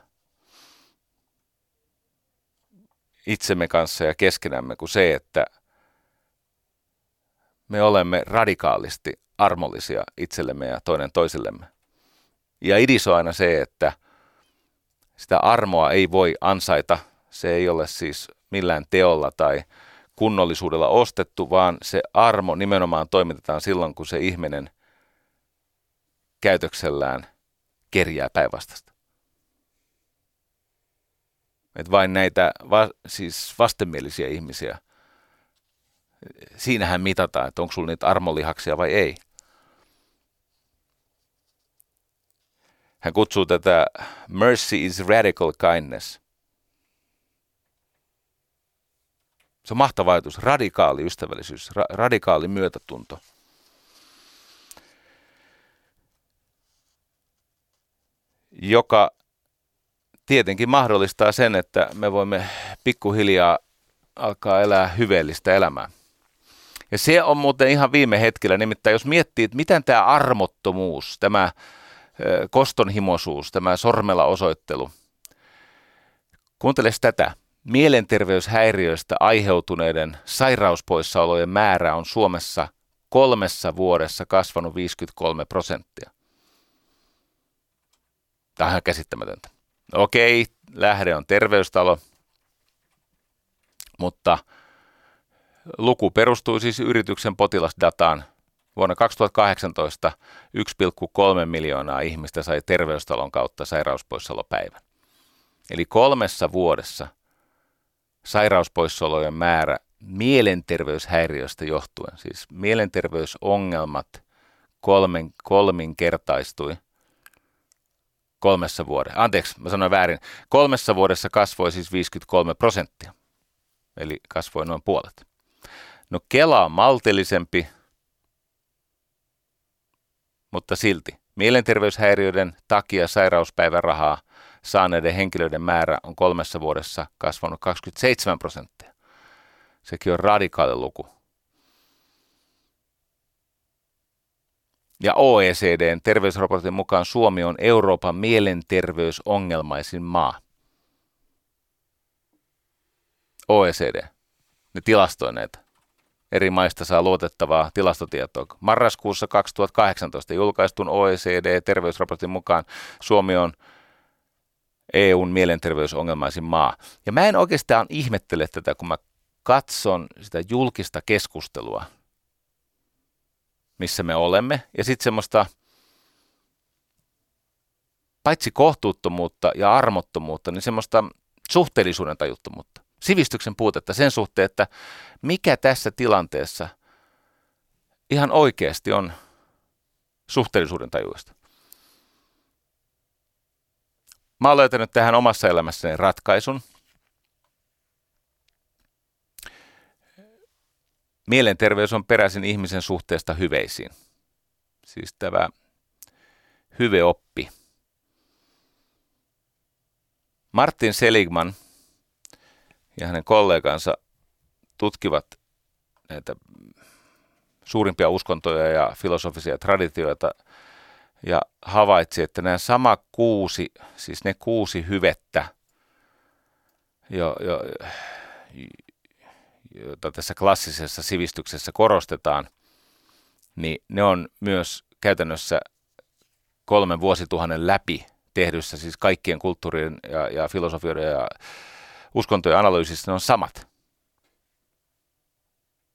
itsemme kanssa ja keskenämme kuin se, että me olemme radikaalisti armollisia itsellemme ja toinen toisellemme. Ja idis on aina se, että sitä armoa ei voi ansaita – se ei ole siis millään teolla tai kunnollisuudella ostettu, vaan se armo nimenomaan toimitetaan silloin, kun se ihminen käytöksellään kerjää päinvastasta. Et vain näitä va, siis vastenmielisiä ihmisiä, siinähän mitataan, että onko sulla niitä armolihaksia vai ei. Hän kutsuu tätä mercy is radical kindness – Se on mahtava ajatus. Radikaali ystävällisyys, ra- radikaali myötätunto. Joka tietenkin mahdollistaa sen, että me voimme pikkuhiljaa alkaa elää hyveellistä elämää. Ja se on muuten ihan viime hetkellä, nimittäin jos miettii, että miten tämä armottomuus, tämä kostonhimoisuus, tämä sormella osoittelu. Kuunteles tätä. Mielenterveyshäiriöistä aiheutuneiden sairauspoissaolojen määrä on Suomessa kolmessa vuodessa kasvanut 53 prosenttia. Tämä on ihan käsittämätöntä. Okei, lähde on terveystalo, mutta luku perustuu siis yrityksen potilasdataan. Vuonna 2018 1,3 miljoonaa ihmistä sai terveystalon kautta sairauspoissaolopäivän. Eli kolmessa vuodessa sairauspoissaolojen määrä mielenterveyshäiriöstä johtuen, siis mielenterveysongelmat kolmen, kolminkertaistui kolmessa vuodessa. Anteeksi, mä sanoin väärin. Kolmessa vuodessa kasvoi siis 53 prosenttia. Eli kasvoi noin puolet. No Kela on maltillisempi, mutta silti. Mielenterveyshäiriöiden takia sairauspäivärahaa saaneiden henkilöiden määrä on kolmessa vuodessa kasvanut 27 prosenttia. Sekin on radikaali luku. Ja OECDn terveysraportin mukaan Suomi on Euroopan mielenterveysongelmaisin maa. OECD, ne tilastoi näitä. Eri maista saa luotettavaa tilastotietoa. Marraskuussa 2018 julkaistun OECD-terveysraportin mukaan Suomi on EUn mielenterveysongelmaisin maa. Ja mä en oikeastaan ihmettele tätä, kun mä katson sitä julkista keskustelua, missä me olemme, ja sitten semmoista paitsi kohtuuttomuutta ja armottomuutta, niin semmoista suhteellisuuden tajuttomuutta, sivistyksen puutetta sen suhteen, että mikä tässä tilanteessa ihan oikeasti on suhteellisuuden tajuista. Mä oon löytänyt tähän omassa elämässäni ratkaisun. Mielenterveys on peräisin ihmisen suhteesta hyveisiin. Siis tämä hyveoppi. Martin Seligman ja hänen kollegansa tutkivat näitä suurimpia uskontoja ja filosofisia traditioita ja havaitsi, että nämä sama kuusi, siis ne kuusi hyvettä, jo, jo, jota tässä klassisessa sivistyksessä korostetaan, niin ne on myös käytännössä kolmen vuosituhannen läpi tehdyssä, siis kaikkien kulttuurien ja, ja filosofioiden ja uskontojen analyysissä ne on samat.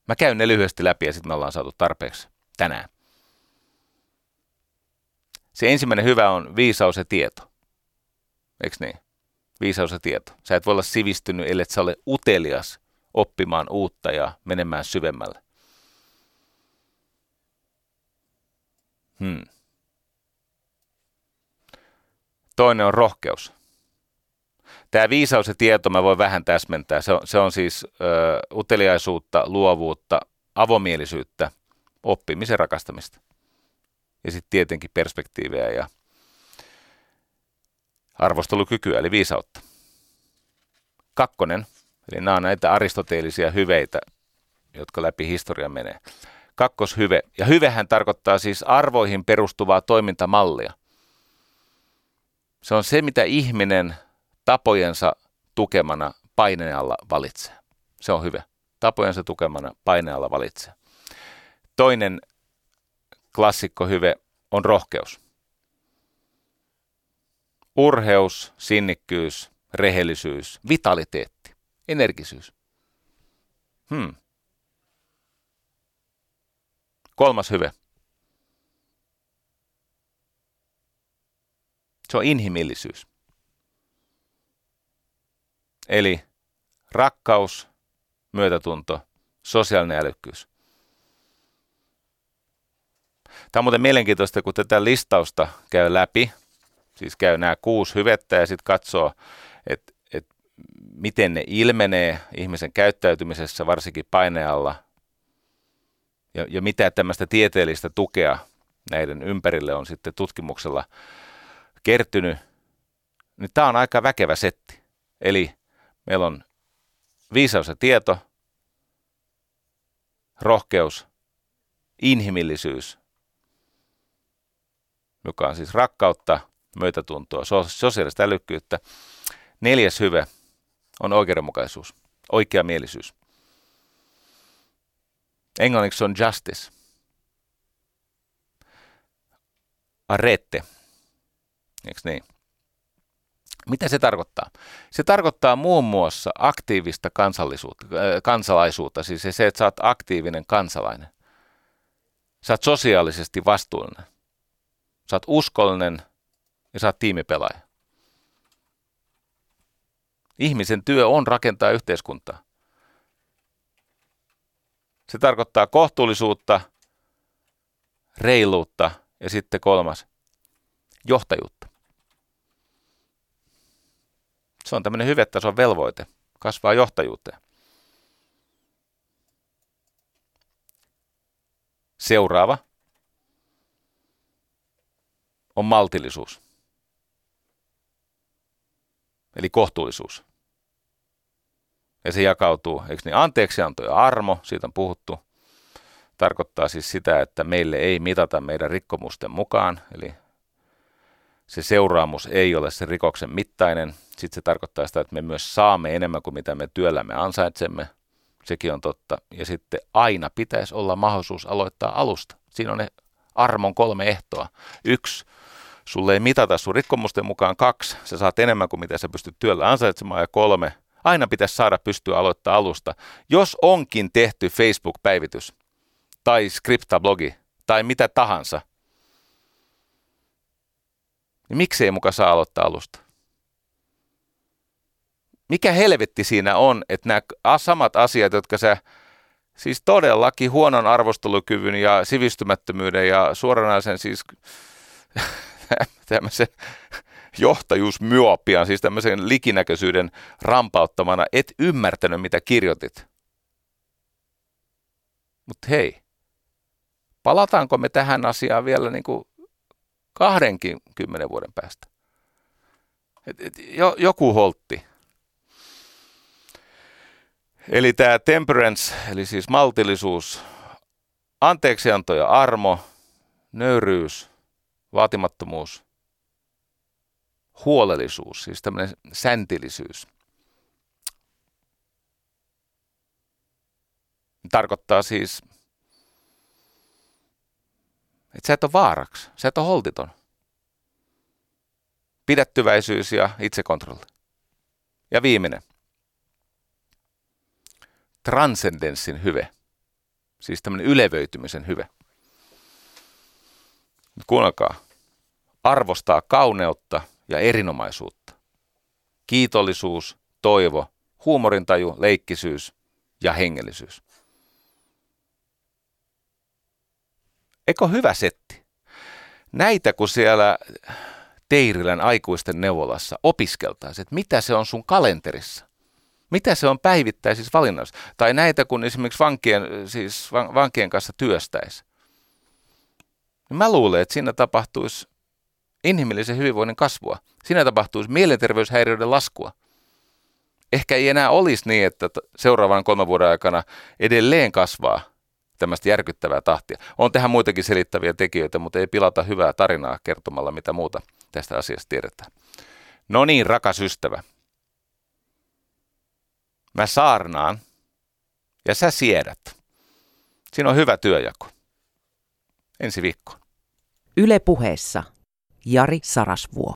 Mä käyn ne lyhyesti läpi ja sitten me ollaan saatu tarpeeksi tänään. Se ensimmäinen hyvä on viisaus ja tieto. Eikö niin? Viisaus ja tieto. Sä et voi olla sivistynyt, ellei sä ole utelias oppimaan uutta ja menemään syvemmälle. Hmm. Toinen on rohkeus. Tämä viisaus ja tieto mä voin vähän täsmentää. Se on, se on siis ö, uteliaisuutta, luovuutta, avomielisyyttä, oppimisen rakastamista ja sitten tietenkin perspektiivejä ja arvostelukykyä, eli viisautta. Kakkonen, eli nämä on näitä aristoteellisia hyveitä, jotka läpi historian menee. Kakkoshyve, ja hyvehän tarkoittaa siis arvoihin perustuvaa toimintamallia. Se on se, mitä ihminen tapojensa tukemana paineen alla valitsee. Se on hyvä. Tapojensa tukemana paineen alla valitsee. Toinen klassikkohyve on rohkeus. Urheus, sinnikkyys, rehellisyys, vitaliteetti, energisyys. Hmm. Kolmas hyve. Se on inhimillisyys. Eli rakkaus, myötätunto, sosiaalinen älykkyys. Tämä on muuten mielenkiintoista, kun tätä listausta käy läpi, siis käy nämä kuusi hyvettä ja sitten katsoo, että et miten ne ilmenee ihmisen käyttäytymisessä, varsinkin painealla, ja, ja mitä tämmöistä tieteellistä tukea näiden ympärille on sitten tutkimuksella kertynyt, niin tämä on aika väkevä setti. Eli meillä on viisaus ja tieto, rohkeus, inhimillisyys joka on siis rakkautta, myötätuntoa, sosiaalista älykkyyttä. Neljäs hyve on oikeudenmukaisuus, oikeamielisyys. Englanniksi on justice. Arette. Eikö niin? Mitä se tarkoittaa? Se tarkoittaa muun muassa aktiivista kansallisuutta, äh, kansalaisuutta, siis se, että sä oot aktiivinen kansalainen. Sä oot sosiaalisesti vastuullinen. Sä oot uskollinen ja sä oot tiimipelaaja. Ihmisen työ on rakentaa yhteiskuntaa. Se tarkoittaa kohtuullisuutta, reiluutta ja sitten kolmas, johtajuutta. Se on tämmöinen hyvetason velvoite, kasvaa johtajuuteen. Seuraava on maltillisuus. Eli kohtuullisuus. Ja se jakautuu, eikö niin, anteeksianto ja armo, siitä on puhuttu. Tarkoittaa siis sitä, että meille ei mitata meidän rikkomusten mukaan, eli se seuraamus ei ole se rikoksen mittainen. Sitten se tarkoittaa sitä, että me myös saamme enemmän kuin mitä me työllämme ansaitsemme. Sekin on totta. Ja sitten aina pitäisi olla mahdollisuus aloittaa alusta. Siinä on ne armon kolme ehtoa. Yksi, sulle ei mitata sun rikkomusten mukaan. Kaksi, sä saat enemmän kuin mitä sä pystyt työllä ansaitsemaan. Ja kolme, aina pitäisi saada pystyä aloittaa alusta. Jos onkin tehty Facebook-päivitys tai skriptablogi tai mitä tahansa, niin miksei muka saa aloittaa alusta? Mikä helvetti siinä on, että nämä samat asiat, jotka sä siis todellakin huonon arvostelukyvyn ja sivistymättömyyden ja suoranaisen siis tämmöisen johtajuusmyopian, siis tämmöisen likinäköisyyden rampauttamana, et ymmärtänyt, mitä kirjoitit. Mutta hei, palataanko me tähän asiaan vielä niin kuin kahdenkin kymmenen vuoden päästä? Et, et, jo, joku holtti. Eli tämä temperance, eli siis maltillisuus, anteeksianto ja armo, nöyryys, vaatimattomuus, huolellisuus, siis tämmöinen säntillisyys. Tarkoittaa siis, että sä et ole vaaraksi, sä et ole holtiton. Pidättyväisyys ja itsekontrolli. Ja viimeinen. Transcendenssin hyve. Siis tämmöinen ylevöitymisen hyve. Nyt kuunnelkaa. Arvostaa kauneutta ja erinomaisuutta. Kiitollisuus, toivo, huumorintaju, leikkisyys ja hengellisyys. Eikö hyvä setti? Näitä kun siellä Teirilän aikuisten neuvolassa opiskeltaisiin, että mitä se on sun kalenterissa. Mitä se on päivittäisissä valinnoissa? Tai näitä kun esimerkiksi vankien, siis vankien kanssa työstäisi. Niin mä luulen, että siinä tapahtuisi inhimillisen hyvinvoinnin kasvua. Siinä tapahtuisi mielenterveyshäiriöiden laskua. Ehkä ei enää olisi niin, että seuraavan kolmen vuoden aikana edelleen kasvaa tämmöistä järkyttävää tahtia. On tähän muitakin selittäviä tekijöitä, mutta ei pilata hyvää tarinaa kertomalla, mitä muuta tästä asiasta tiedetään. No niin, rakas ystävä. Mä saarnaan ja sä siedät. Siinä on hyvä työjako. Ensi viikkoon. Yle puheessa Jari Sarasvuo.